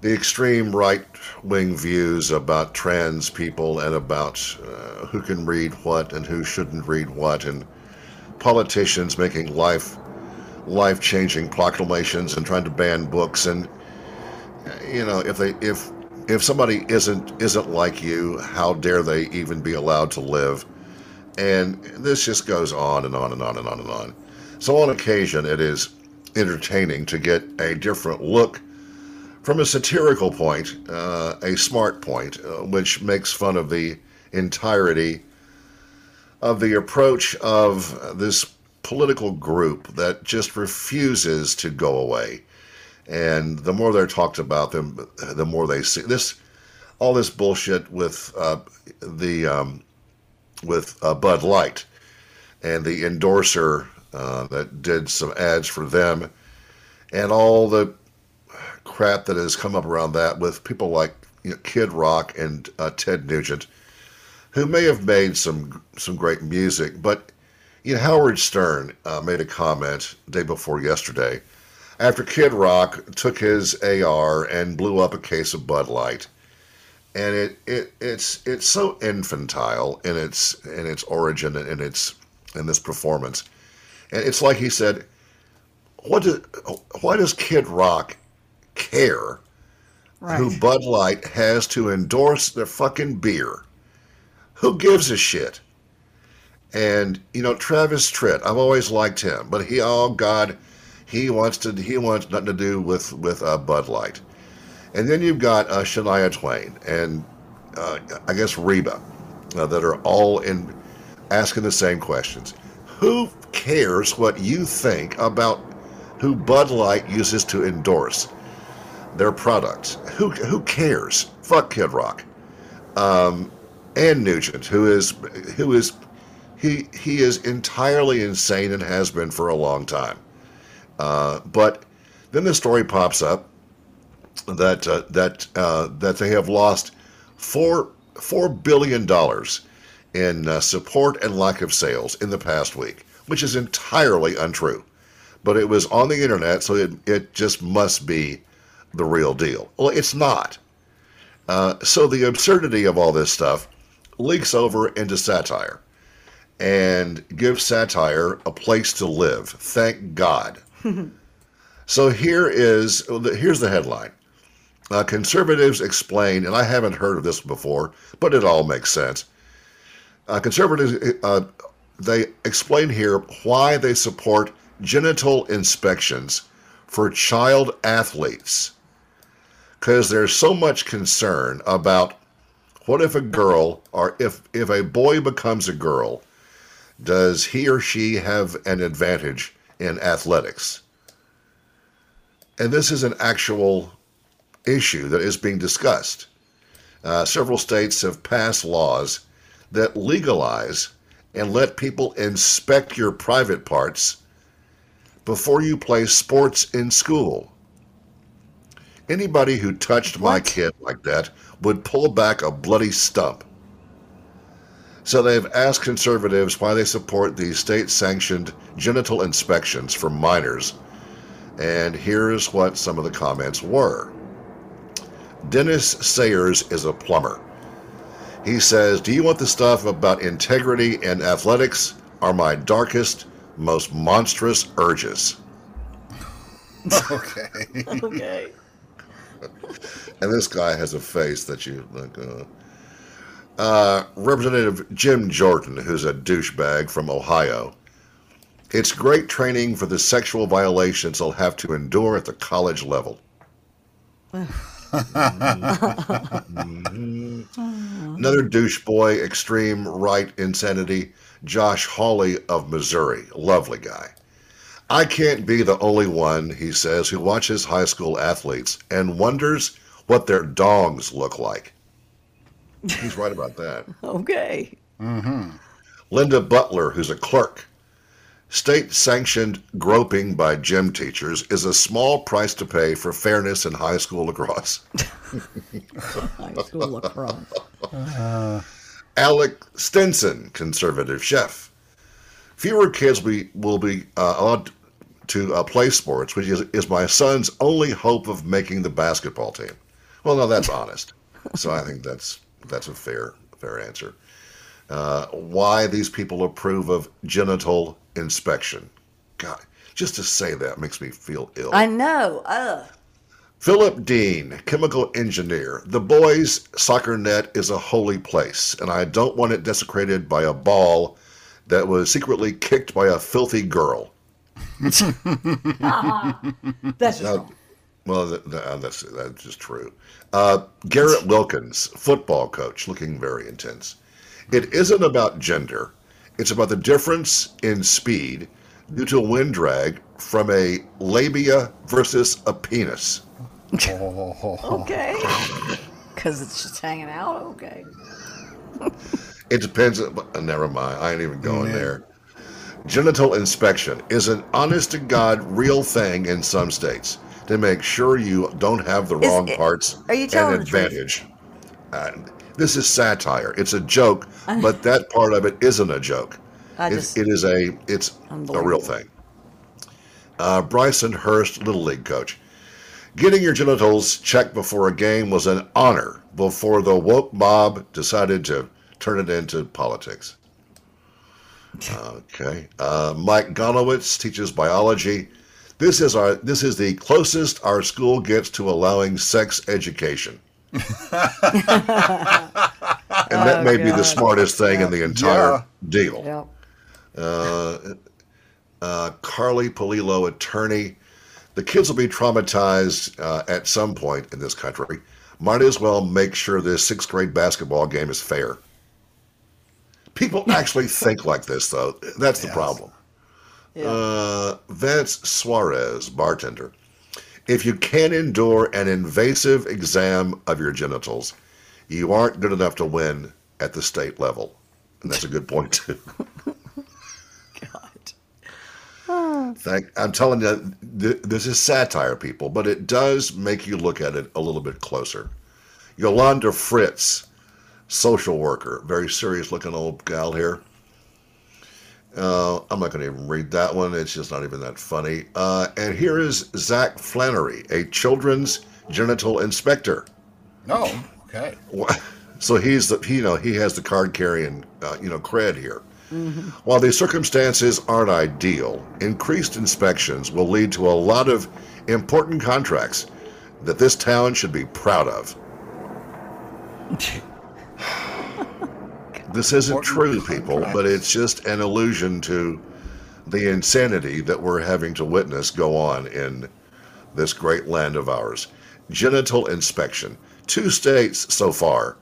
the extreme right wing views about trans people and about uh, who can read what and who shouldn't read what, and politicians making life life changing proclamations and trying to ban books and you know if they if if somebody isn't isn't like you how dare they even be allowed to live and this just goes on and on and on and on and on so on occasion it is entertaining to get a different look from a satirical point, uh, a smart point, uh, which makes fun of the entirety of the approach of this political group that just refuses to go away. And the more they're talked about, them, the more they see this. All this bullshit with uh, the um, with uh, Bud Light and the endorser uh, that did some ads for them, and all the crap that has come up around that with people like you know, Kid Rock and uh, Ted Nugent, who may have made some some great music, but you know Howard Stern uh, made a comment day before yesterday after Kid Rock took his AR and blew up a case of Bud Light, and it, it it's it's so infantile in its in its origin and in its in this performance, and it's like he said, what do, why does Kid Rock care right. who Bud Light has to endorse their fucking beer. Who gives a shit? And you know Travis Tritt, I've always liked him, but he, oh God, he wants to, he wants nothing to do with with uh, Bud Light. And then you've got uh, Shania Twain and uh, I guess Reba, uh, that are all in asking the same questions. Who cares what you think about who Bud Light uses to endorse? their products. Who who cares? Fuck Kid Rock. Um, and Nugent, who is who is he he is entirely insane and has been for a long time. Uh, but then the story pops up that uh, that uh, that they have lost four four billion dollars in uh, support and lack of sales in the past week, which is entirely untrue. But it was on the internet, so it, it just must be the real deal. Well, it's not. Uh, so the absurdity of all this stuff leaks over into satire and gives satire a place to live. Thank God. so here is here's the headline. Uh, conservatives explain, and I haven't heard of this before, but it all makes sense. Uh, conservatives uh, they explain here why they support genital inspections for child athletes because there's so much concern about what if a girl or if if a boy becomes a girl does he or she have an advantage in athletics and this is an actual issue that is being discussed uh, several states have passed laws that legalize and let people inspect your private parts before you play sports in school Anybody who touched my kid like that would pull back a bloody stump. So they've asked conservatives why they support these state sanctioned genital inspections for minors. And here's what some of the comments were Dennis Sayers is a plumber. He says, Do you want the stuff about integrity and athletics? Are my darkest, most monstrous urges. Okay. Okay. and this guy has a face that you like. Uh, uh, Representative Jim Jordan, who's a douchebag from Ohio. It's great training for the sexual violations they'll have to endure at the college level. Mm-hmm. Another douche boy, extreme right insanity, Josh Hawley of Missouri. Lovely guy. I can't be the only one, he says, who watches high school athletes and wonders what their dogs look like. He's right about that. Okay. Mm-hmm. Linda Butler, who's a clerk. State sanctioned groping by gym teachers is a small price to pay for fairness in high school lacrosse. High school lacrosse. Alec Stinson, conservative chef. Fewer kids will be, will be uh, allowed to uh, play sports, which is, is my son's only hope of making the basketball team. Well, no, that's honest. So I think that's that's a fair fair answer. Uh, why these people approve of genital inspection? God, just to say that makes me feel ill. I know. Ugh. Philip Dean, chemical engineer. The boys' soccer net is a holy place, and I don't want it desecrated by a ball that was secretly kicked by a filthy girl. That's just wrong. well, that- that's that's just true. Uh, Garrett Wilkins, football coach, looking very intense. It isn't about gender; it's about the difference in speed due to wind drag from a labia versus a penis. Okay. Because it's just hanging out. Okay. It depends. uh, Never mind. I ain't even going there. Genital inspection is an honest to God real thing in some states to make sure you don't have the wrong parts are you telling and the truth? advantage. This is satire. It's a joke, but that part of it isn't a joke. I It- it is a it's a real thing. Uh, Bryson Hurst, Little League coach. Getting your genitals checked before a game was an honor before the woke mob decided to turn it into politics. Okay. Uh, Mike Gonowitz teaches biology. This is our this is the closest our school gets to allowing sex education. and that may be the smartest thing in the entire Yeah. deal. Yep. uh, Carly Polillo, attorney. The kids will be traumatized uh, at some point in this country. Might as well make sure this sixth grade basketball game is fair. People actually think like this, though. That's the problem. Uh, Vance Suarez, bartender. If you can't endure an invasive exam of your genitals, you aren't good enough to win at the state level. And that's a good point, too. Thank, I'm telling you, th- this is satire, people, but it does make you look at it a little bit closer. Yolanda Fritz, social worker, very serious looking old gal here. Uh, I'm not going to even read that one. It's just not even that funny. Uh, and here is Zach Flannery, a children's genital inspector. Oh, okay. So he's the you know he has the card carrying uh, you know cred here. While the circumstances aren't ideal, increased inspections will lead to a lot of important contracts that this town should be proud of. this isn't true, people, but it's just an allusion to the insanity that we're having to witness go on in this great land of ours. Genital inspection. Two states so far.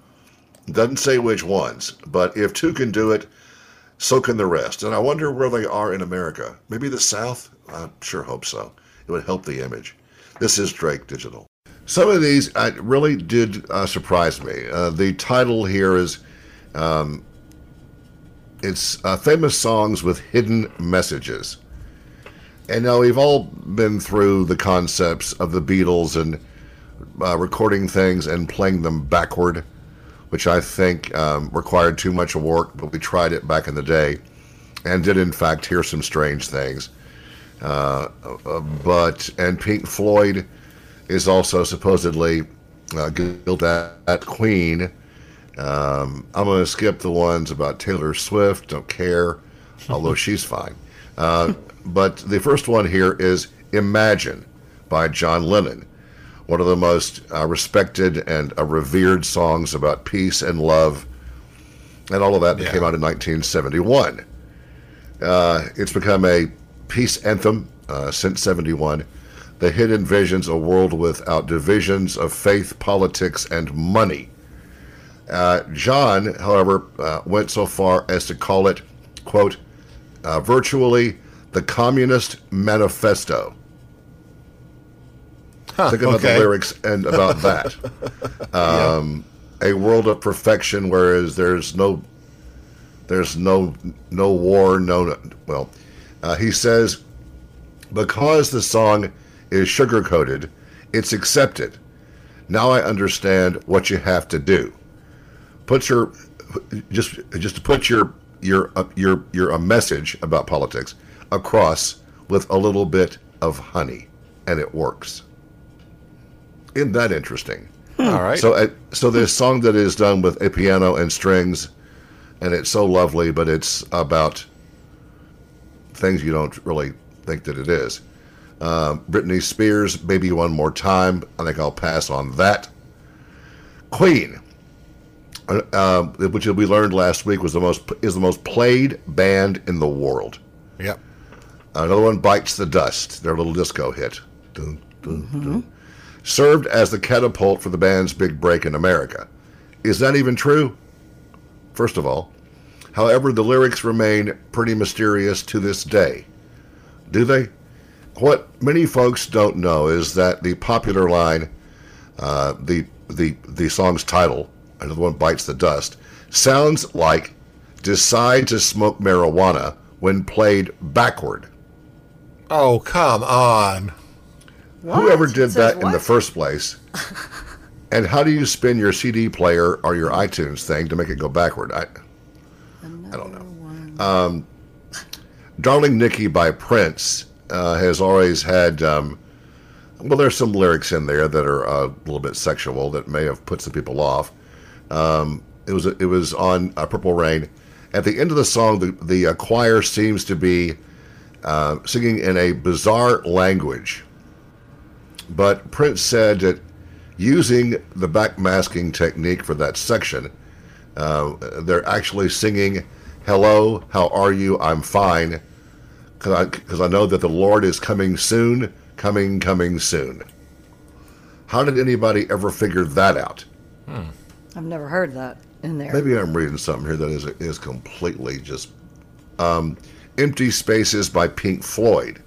Doesn't say which ones, but if two can do it, so can the rest. And I wonder where they are in America. Maybe the South? I sure hope so. It would help the image. This is Drake Digital. Some of these uh, really did uh, surprise me. Uh, the title here is um, it's uh, famous songs with hidden messages. And now we've all been through the concepts of the Beatles and uh, recording things and playing them backward, which I think um, required too much work, but we tried it back in the day and did, in fact, hear some strange things. Uh, uh, but, and Pink Floyd is also supposedly uh, guilty at, at Queen. Um, I'm going to skip the ones about Taylor Swift, don't care, although she's fine. Uh, but the first one here is Imagine by John Lennon. one of the most uh, respected and uh, revered songs about peace and love, and all of that that Yeah. came out in 1971. Uh, it's become a peace anthem uh, since 71. The hit envisions a world without divisions of faith, politics, and money. Uh, John, however, uh, went so far as to call it, quote, uh, virtually the Communist Manifesto. Think about okay. the lyrics and about that. Um, A world of perfection, whereas there's no, there's no, no war, no, well, uh, he says, because the song is sugar coated, it's accepted. Now I understand what you have to do. Put your, just, just to put your, your, uh, your, your a message about politics across with a little bit of honey, and it works. Isn't that interesting? All right. So, uh, so this song that is done with a piano and strings, and it's so lovely, but it's about things you don't really think that it is. Um, Britney Spears, maybe One More Time." I think I'll pass on that. Queen, uh, which we learned last week was the most is the most played band in the world. yep. Another one bites the dust. Their little disco hit. Dun, dun, dun. Served as the catapult for the band's big break in America. Is that even true? First of all, however, the lyrics remain pretty mysterious to this day. Do they? What many folks don't know is that the popular line, uh, the the the song's title, another one bites the dust, sounds like "Decide to smoke marijuana" when played backward. Oh, come on. Whoever did Says that in the first place? and how do you spin your CD player or your iTunes thing to make it go backward? I, I don't know. Um, Darling Nikki by Prince uh, has always had, um, well, there's some lyrics in there that are uh, a little bit sexual that may have put some people off. Um, it was it was on uh, Purple Rain. At the end of the song, the, the uh, choir seems to be uh, singing in a bizarre language. But Prince said that using the backmasking technique for that section, uh, they're actually singing, Hello, how are you? I'm fine. Because I, I know that the Lord is coming soon, coming, coming soon. How did anybody ever figure that out? I've never heard that in there. Maybe I'm reading something here that is is completely just um, empty spaces by Pink Floyd.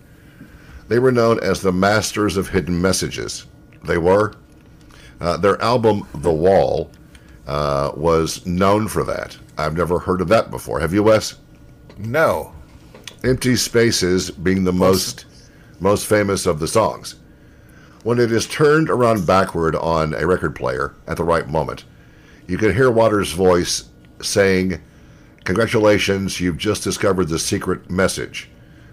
They were known as the masters of hidden messages. They were. Uh, their album The Wall uh, was known for that. I've never heard of that before. Have you, Wes? No. Empty Spaces being the most most famous of the songs. When it is turned around backward on a record player at the right moment, you can hear Waters' voice saying, "Congratulations, you've just discovered the secret message."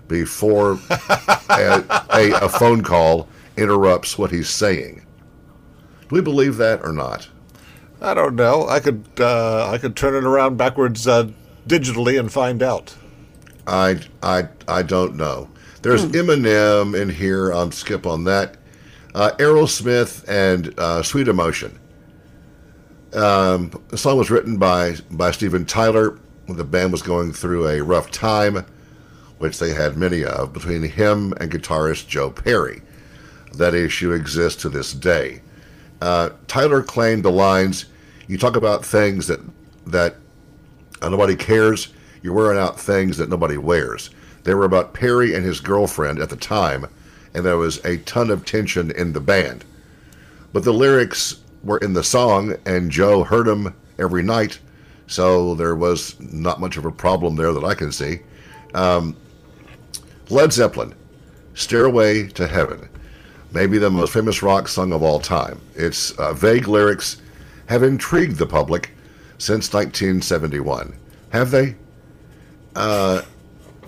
Before a, a, a phone call interrupts what he's saying. Do we believe that or not? I don't know. I could uh, I could turn it around backwards uh, digitally and find out. I, I, I don't know. There's Eminem in here. I'm skip on that. Uh, Aerosmith and uh, Sweet Emotion. Um, the song was written by by Steven Tyler when the band was going through a rough time, which they had many of, between him and guitarist Joe Perry. That issue exists to this day. Uh, Tyler claimed the lines, "You talk about things that that uh, nobody cares. You're wearing out things that nobody wears." They were about Perry and his girlfriend at the time, and there was a ton of tension in the band. But the lyrics were in the song, and Joe heard them every night, so there was not much of a problem there that I can see. Um, Led Zeppelin, Stairway to Heaven, maybe the most famous rock song of all time. Its uh, vague lyrics have intrigued the public since 1971. Have they? Uh,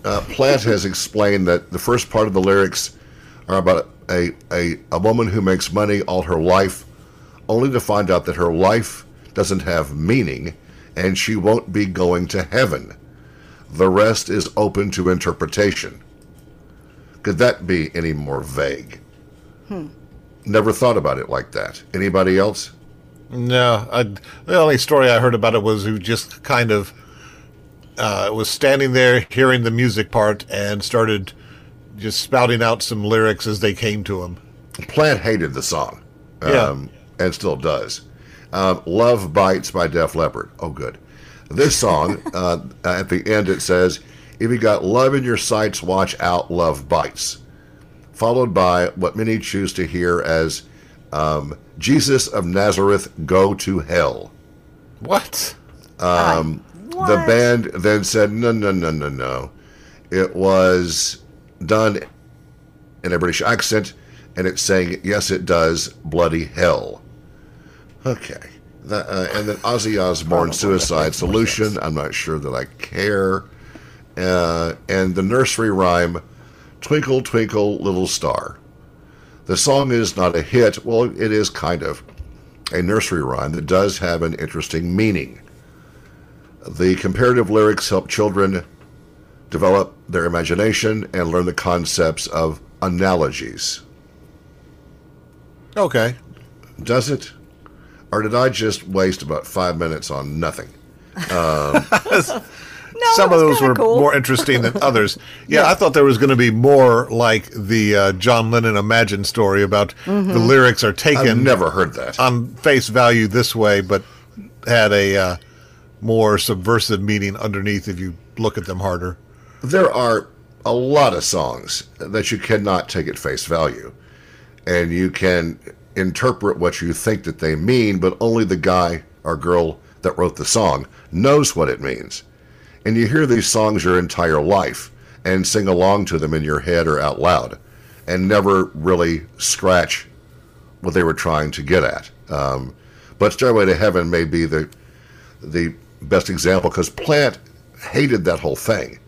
uh, Plant has explained that the first part of the lyrics are about a, a, a woman who makes money all her life, only to find out that her life doesn't have meaning and she won't be going to heaven. The rest is open to interpretation. Could that be any more vague? never thought about it like that. Anybody else? No, I, the only story I heard about it was who just kind of uh, was standing there hearing the music part and started just spouting out some lyrics as they came to him. Plant hated the song, Yeah. um, and still does. Um, Love Bites by Def Leppard. Oh, good. This song, uh, at the end, it says, If you got love in your sights, watch out, love bites. Followed by what many choose to hear as um, Jesus of Nazareth, go to hell. What? The band then said, no, no, no, no, no. It was done in a British accent, and it's saying, yes, it does, bloody hell. Okay. That, uh, and then Ozzy Osbourne, Suicide Solution. I'm not sure that I care. Uh, and the nursery rhyme, Twinkle, Twinkle, Little Star. The song is not a hit. Well, it is kind of a nursery rhyme that does have an interesting meaning. The comparative lyrics help children develop their imagination and learn the concepts of analogies. Okay. Does it? Or did I just waste about five minutes on nothing? No, Some of those were cool. more interesting than others. Yeah, I thought there was going to be more like the uh, John Lennon Imagine story about Mm-hmm. the lyrics are I've taken never heard that. on face value this way, but had a uh, more subversive meaning underneath if you look at them harder. There are a lot of songs that you cannot take at face value. And you can interpret what you think that they mean, but only the guy or girl that wrote the song knows what it means. And you hear these songs your entire life and sing along to them in your head or out loud and never really scratch what they were trying to get at. Um, but Stairway to Heaven may be the the best example because Plant hated that whole thing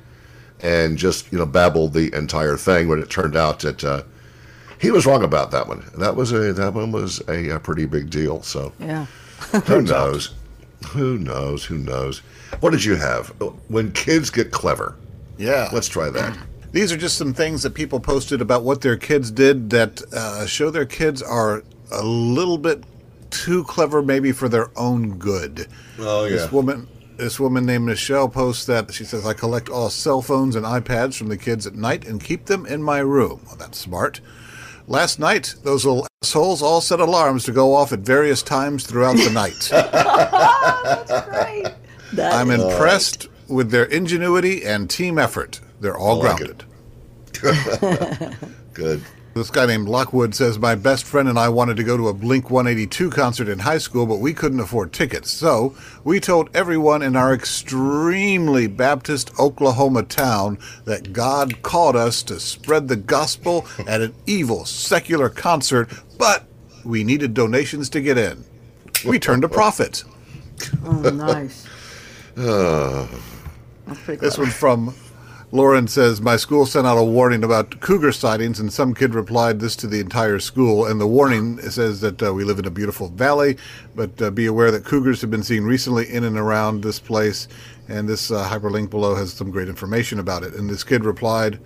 and just you know babbled the entire thing when it turned out that uh, he was wrong about that one. That was a that one was a, a pretty big deal. So Yeah. who knows? Who knows? Who knows? What did you have? When kids get clever. Yeah. Let's try that. These are just some things that people posted about what their kids did that uh, show their kids are a little bit too clever, maybe for their own good. Oh yeah, This woman, this woman named Michelle posts that she says, "I collect all cell phones and iPads from the kids at night and keep them in my room." Well, that's smart. Last night, those little assholes all set alarms to go off at various times throughout the night. That's Great. That I'm is- impressed with their ingenuity and team effort. They're all I like grounded. Good. This guy named Lockwood says, My best friend and I wanted to go to a Blink 182 concert in high school, but we couldn't afford tickets. So we told everyone in our extremely Baptist Oklahoma town that God called us to spread the gospel at an evil secular concert, but we needed donations to get in. We turned a profit. oh, nice. That's pretty This clever. one's from Lauren says, My school sent out a warning about cougar sightings, and some kid replied this to the entire school. And the warning says that uh, we live in a beautiful valley, but uh, be aware that cougars have been seen recently in and around this place. And this uh, hyperlink below has some great information about it. And this kid replied,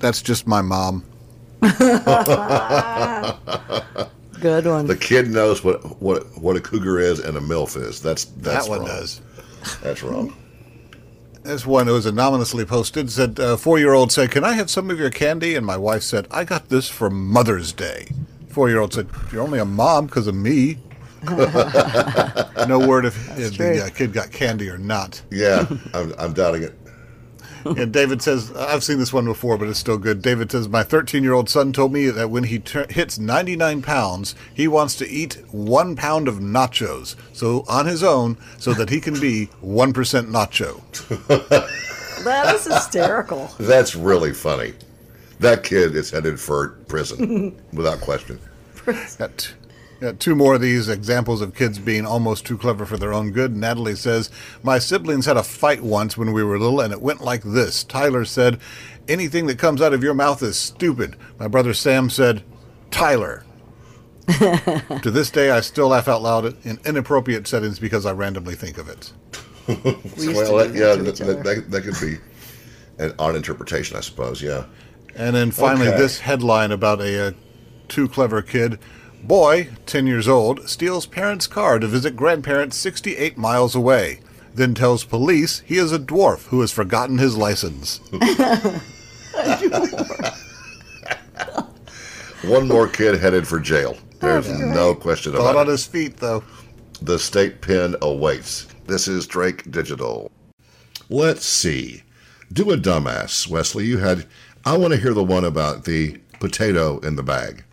That's just my mom. Good one. The kid knows what what what a cougar is and a milf is. That's that's that one wrong. does. That's wrong. This one was anonymously posted said, uh, Four year old said, Can I have some of your candy? And my wife said, I got this for Mother's Day. Four year old said, You're only a mom because of me. no word if, if the uh, kid got candy or not. Yeah, I'm, I'm doubting it. And David says, I've seen this one before, but it's still good. David says, My 13 year old son told me that when he tur hits 99 pounds, he wants to eat one pound of nachos so on his own so that he can be 1% nacho. that is hysterical. That's really funny. That kid is headed for prison without question. Got, t- got two more of these examples of kids being almost too clever for their own good. Natalie says, My siblings had a fight once when we were little, and it went like this. Tyler said, Anything that comes out of your mouth is stupid. My brother Sam said, Tyler. to this day, I still laugh out loud in inappropriate settings because I randomly think of it. We used Well, to that, yeah, that that, that, that, that could be an odd interpretation, I suppose. Yeah. And then finally, Okay. this headline about a, uh Too clever kid. Boy, 10 years old, steals parents' car to visit grandparents 68 miles away. Then tells police he is a dwarf who has forgotten his license. One more kid headed for jail. There's no question about Thought about on it. his feet, though. The state pen awaits. This is Drake Digital. Let's see. Do a dumbass, Wesley. You had. I want to hear the one about the potato in the bag.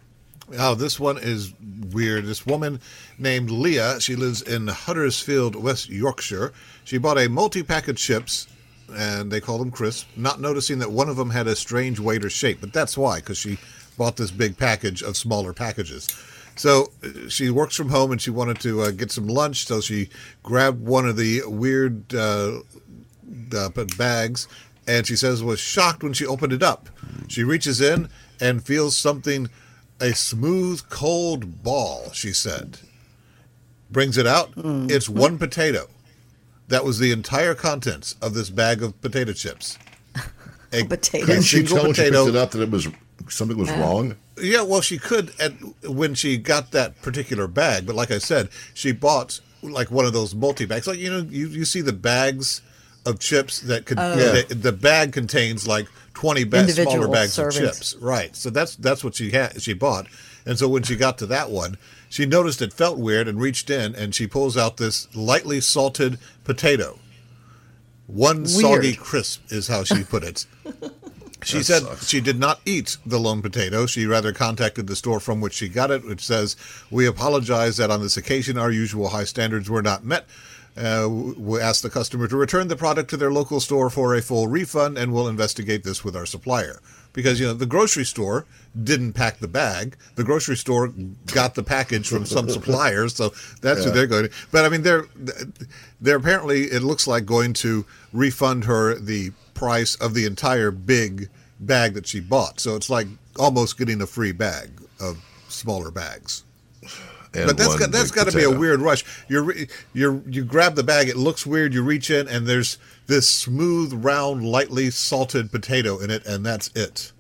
Oh, this one is weird. This woman named Leah, she lives in Huddersfield, West Yorkshire. She bought a multi pack of chips, and they call them crisps, not noticing that one of them had a strange weight or shape. But that's why, because she bought this big package of smaller packages. So uh, she works from home and she wanted to uh, get some lunch, so she grabbed one of the weird uh, uh, bags, and she says was shocked when she opened it up. She reaches in and feels something, a smooth, cold ball. She said, brings it out. Hmm. It's one potato. That was the entire contents of this bag of potato chips. A, potato. a Couldn't she single tell when she picked it up that it was something was wrong? Yeah, well, she could at when she got that particular bag, but like I said, she bought like one of those multi bags. Like you know, you, you see the bags of chips that could oh. Yeah. the, the bag contains like twenty ba- smaller bags servings. of chips, right? So that's that's what she had. She bought, and so when she got to that one, she noticed it felt weird and reached in and she pulls out this lightly salted potato. One soggy crisp is how she put it. She That said sucks. she did not eat the lone potato. She rather contacted the store from which she got it, which says, We apologize that on this occasion our usual high standards were not met. Uh, we ask the customer to return the product to their local store for a full refund, and we'll investigate this with our supplier. Because, you know, the grocery store didn't pack the bag. The grocery store got the package from some suppliers, so that's who Yeah. they're going to. But I mean, they're they're apparently it looks like going to refund her the price of the entire big bag that she bought. So it's like almost getting a free bag of smaller bags. And but that's one got, that's big got to be a weird rush. You're you're you grab the bag. It looks weird. You reach in and there's this smooth, round, lightly salted potato in it, and that's it.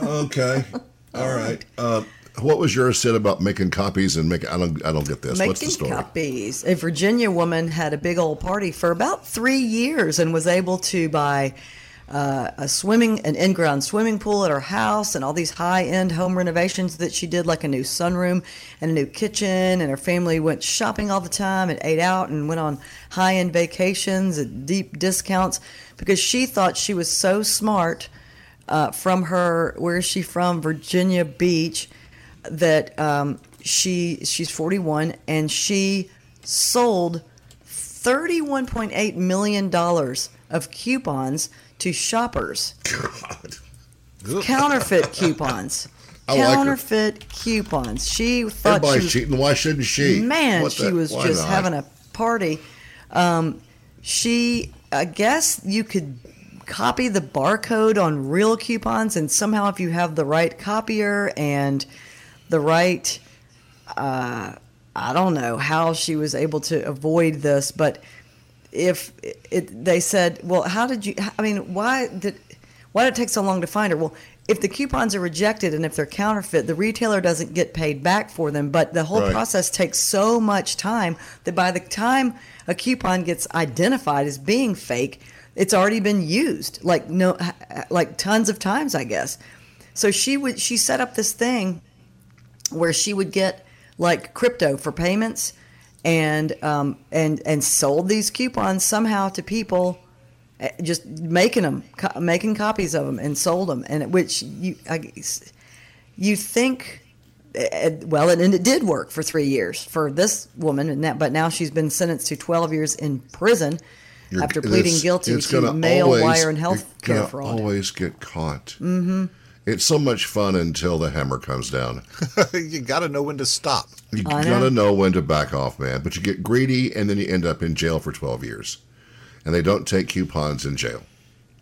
Okay. All right. Um, what was yours said about making copies and making? I don't. I don't get this. What's the Making story? copies. A Virginia woman had a big old party for about three years and was able to buy uh, a swimming, an in-ground swimming pool at her house, and all these high-end home renovations that she did, like a new sunroom and a new kitchen. And her family went shopping all the time and ate out and went on high-end vacations at deep discounts because she thought she was so smart. Uh, from her, where is she from? Virginia Beach that um, she she's 41 and she sold 31.8 million dollars of coupons to shoppers. God. Counterfeit coupons. I like. Counterfeit coupons. She thought she Everybody's was cheating. Why shouldn't she? Man, What she the- was just not? having a party. Um, she, I guess you could copy the barcode on real coupons, and somehow if you have the right copier and the right, uh, I don't know how she was able to avoid this, but if it, they said, well, how did you? I mean, why did why did it take so long to find her? Well, if the coupons are rejected and if they're counterfeit, the retailer doesn't get paid back for them. But the whole Right. process takes so much time that by the time a coupon gets identified as being fake, it's already been used like no, like tons of times, I guess. So she would she set up this thing where she would get like crypto for payments and um, and and sold these coupons somehow to people eh, just making them co- making copies of them and sold them and which you I, you think eh, well and, and it did work for three years for this woman and that but now she's been sentenced to 12 years in prison You're- after pleading guilty to mail always- wire and health care fraud Always get caught. Mm-hmm. It's so much fun until the hammer comes down. you got to know when to stop. You I gotta know when to back off, man. But you get greedy, and then you end up in jail for twelve years, and they don't take coupons in jail.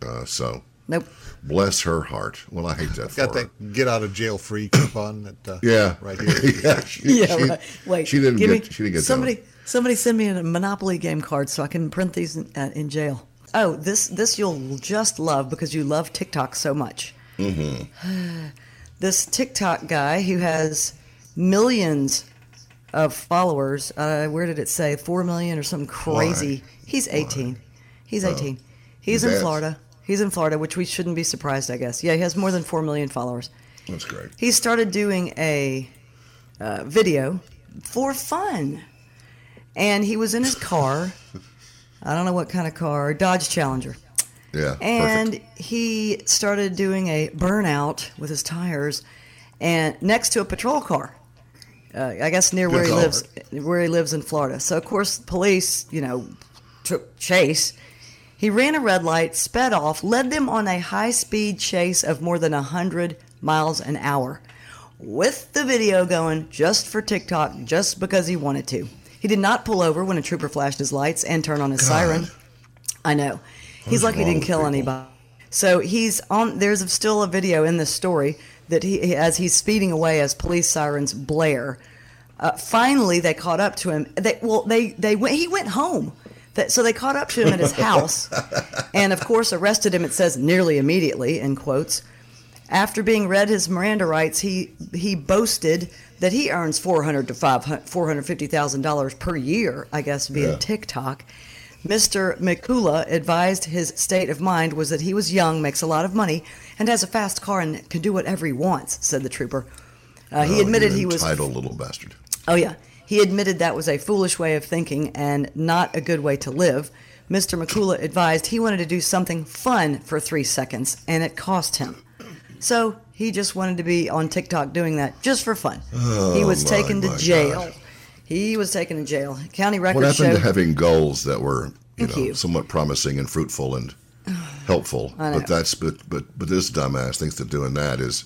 Uh, so nope bless her heart. Well, I hate that Got for her. that get out of jail free coupon that uh, Yeah, right here. yeah, she, yeah, she, right. Wait, she didn't give get. me, she didn't get somebody. that Somebody send me a Monopoly game card so I can print these in, uh, in jail. Oh, this this you'll just love because you love TikTok so much. Mm-hmm. this TikTok guy who has millions of followers. Uh, where did it say? Four million or something crazy. He's 18. He's 18. He's in That's- Florida. He's in Florida, which we shouldn't be surprised, I guess. Yeah, he has more than four million followers. That's great. He started doing a uh, video for fun, and he was in his car. I don't know what kind of car, Dodge Challenger. Yeah. And perfect. he started doing a burnout with his tires, and next to a patrol car. Uh, I guess near where he lives, where he lives in Florida. So of course, police, you know, took chase. He ran a red light, sped off, led them on a high-speed chase of more than hundred miles an hour, with the video going just for TikTok, just because he wanted to. He did not pull over when a trooper flashed his lights and turn on his siren. I know. He's lucky he didn't kill people? anybody. So he's on. There's still a video in this story that he, as he's speeding away as police sirens blare. Uh, finally, they caught up to him. They, well, they they went. He went home. That, so they caught up to him at his house, and of course arrested him. It says nearly immediately in quotes. After being read his Miranda rights, he he boasted that he earns four hundred to five four hundred fifty thousand dollars per year, I guess, via Yeah. TikTok. Mr. Mikula advised his state of mind was that he was young, makes a lot of money, and has a fast car and can do whatever he wants. Said the trooper. Uh, he Oh, admitted he was. entitled little bastard. Oh yeah, he admitted that was a foolish way of thinking and not a good way to live. Mr. Mikula advised he wanted to do something fun for three seconds, and it cost him. So he just wanted to be on TikTok doing that just for fun. he was taken to jail. God. He was taken to jail. County records. What happened show. to having goals that were, you know, you. somewhat promising and fruitful and helpful? But that's but but but this dumbass thinks that doing that is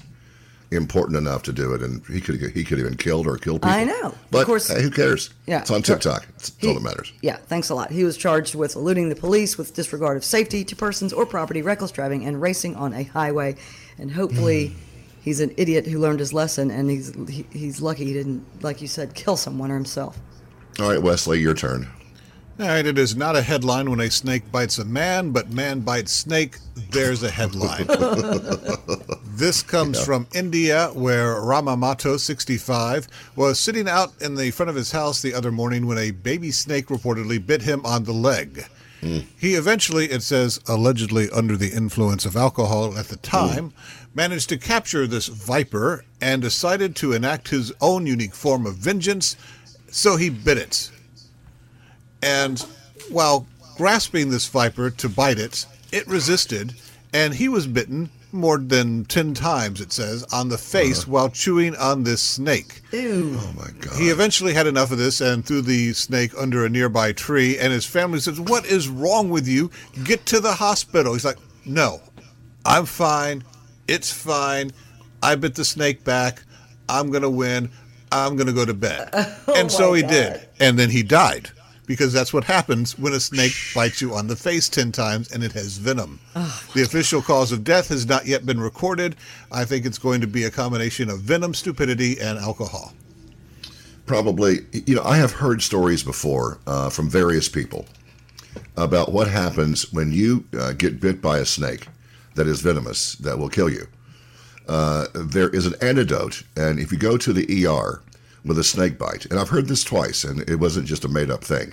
important enough to do it, and he could he could even killed or killed people. I know. but Of course- hey, who cares? Yeah. it's on TikTok. It's, He- all that matters. Yeah, thanks a lot. He was charged with eluding the police with disregard of safety to persons or property, reckless driving, and racing on a highway. And hopefully, Hmm. He's an idiot who learned his lesson, and he's he, he's lucky he didn't, like you said, kill someone or himself. All right, Wesley, your turn. All right, it is not a headline when a snake bites a man, but man bites snake. There's a headline. this comes from India, where Ramamato, 65, was sitting out in the front of his house the other morning when a baby snake reportedly bit him on the leg. Hmm. He eventually, it says, allegedly under the influence of alcohol at the hmm. time, managed to capture this viper and decided to enact his own unique form of vengeance, so he bit it. And while grasping this viper to bite it, it resisted, and he was bitten more than 10 times, it says, on the face uh-huh. while chewing on this snake. Ew. Oh my God! He eventually had enough of this and threw the snake under a nearby tree, and his family says, What is wrong with you? Get to the hospital. He's like, No, I'm fine. It's fine. I bit the snake back. I'm going to win. I'm going to go to bed. and so he did. And then he died because that's what happens when a snake bites you on the face 10 times and it has venom. the official cause of death has not yet been recorded. I think it's going to be a combination of venom, stupidity, and alcohol. probably you know i have heard stories before uh, from various people about what happens when you uh, get bit by a snake that is venomous that will kill you. Uh, there is an antidote and if you go to the er with a snake bite and i've heard this twice and it wasn't just a made-up thing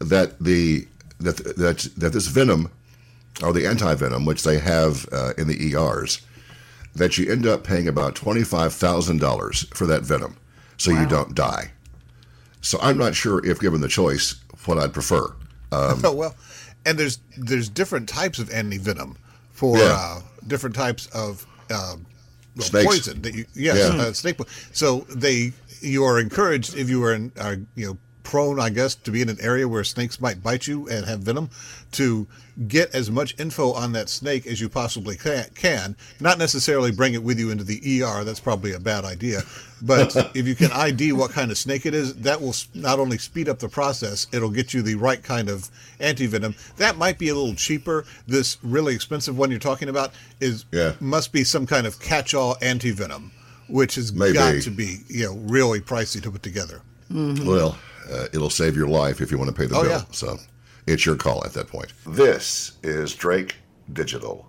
that the that that that this venom or the anti-venom which they have uh, in the ers that you end up paying about $25000 for that venom so you don't die. So i'm not sure if given the choice what i'd prefer. Um, oh well, and there's there's different types of anti venom for Yeah. uh, different types of uh, well, poison that you yes Yeah. uh, snake. po- So they you are encouraged if you are in are you know prone I guess to be in an area where snakes might bite you and have venom to get as much info on that snake as you possibly can. Not necessarily bring it with you into the ER. That's probably a bad idea. But if you can ID what kind of snake it is, that will not only speed up the process, it'll get you the right kind of antivenom. That might be a little cheaper. This really expensive one you're talking about is Yeah. must be some kind of catch-all antivenom, which has Maybe. got to be you know really pricey to put together. Well, uh, it'll save your life if you want to pay the Oh, bill. yeah. So it's your call at that point. This is Drake Digital.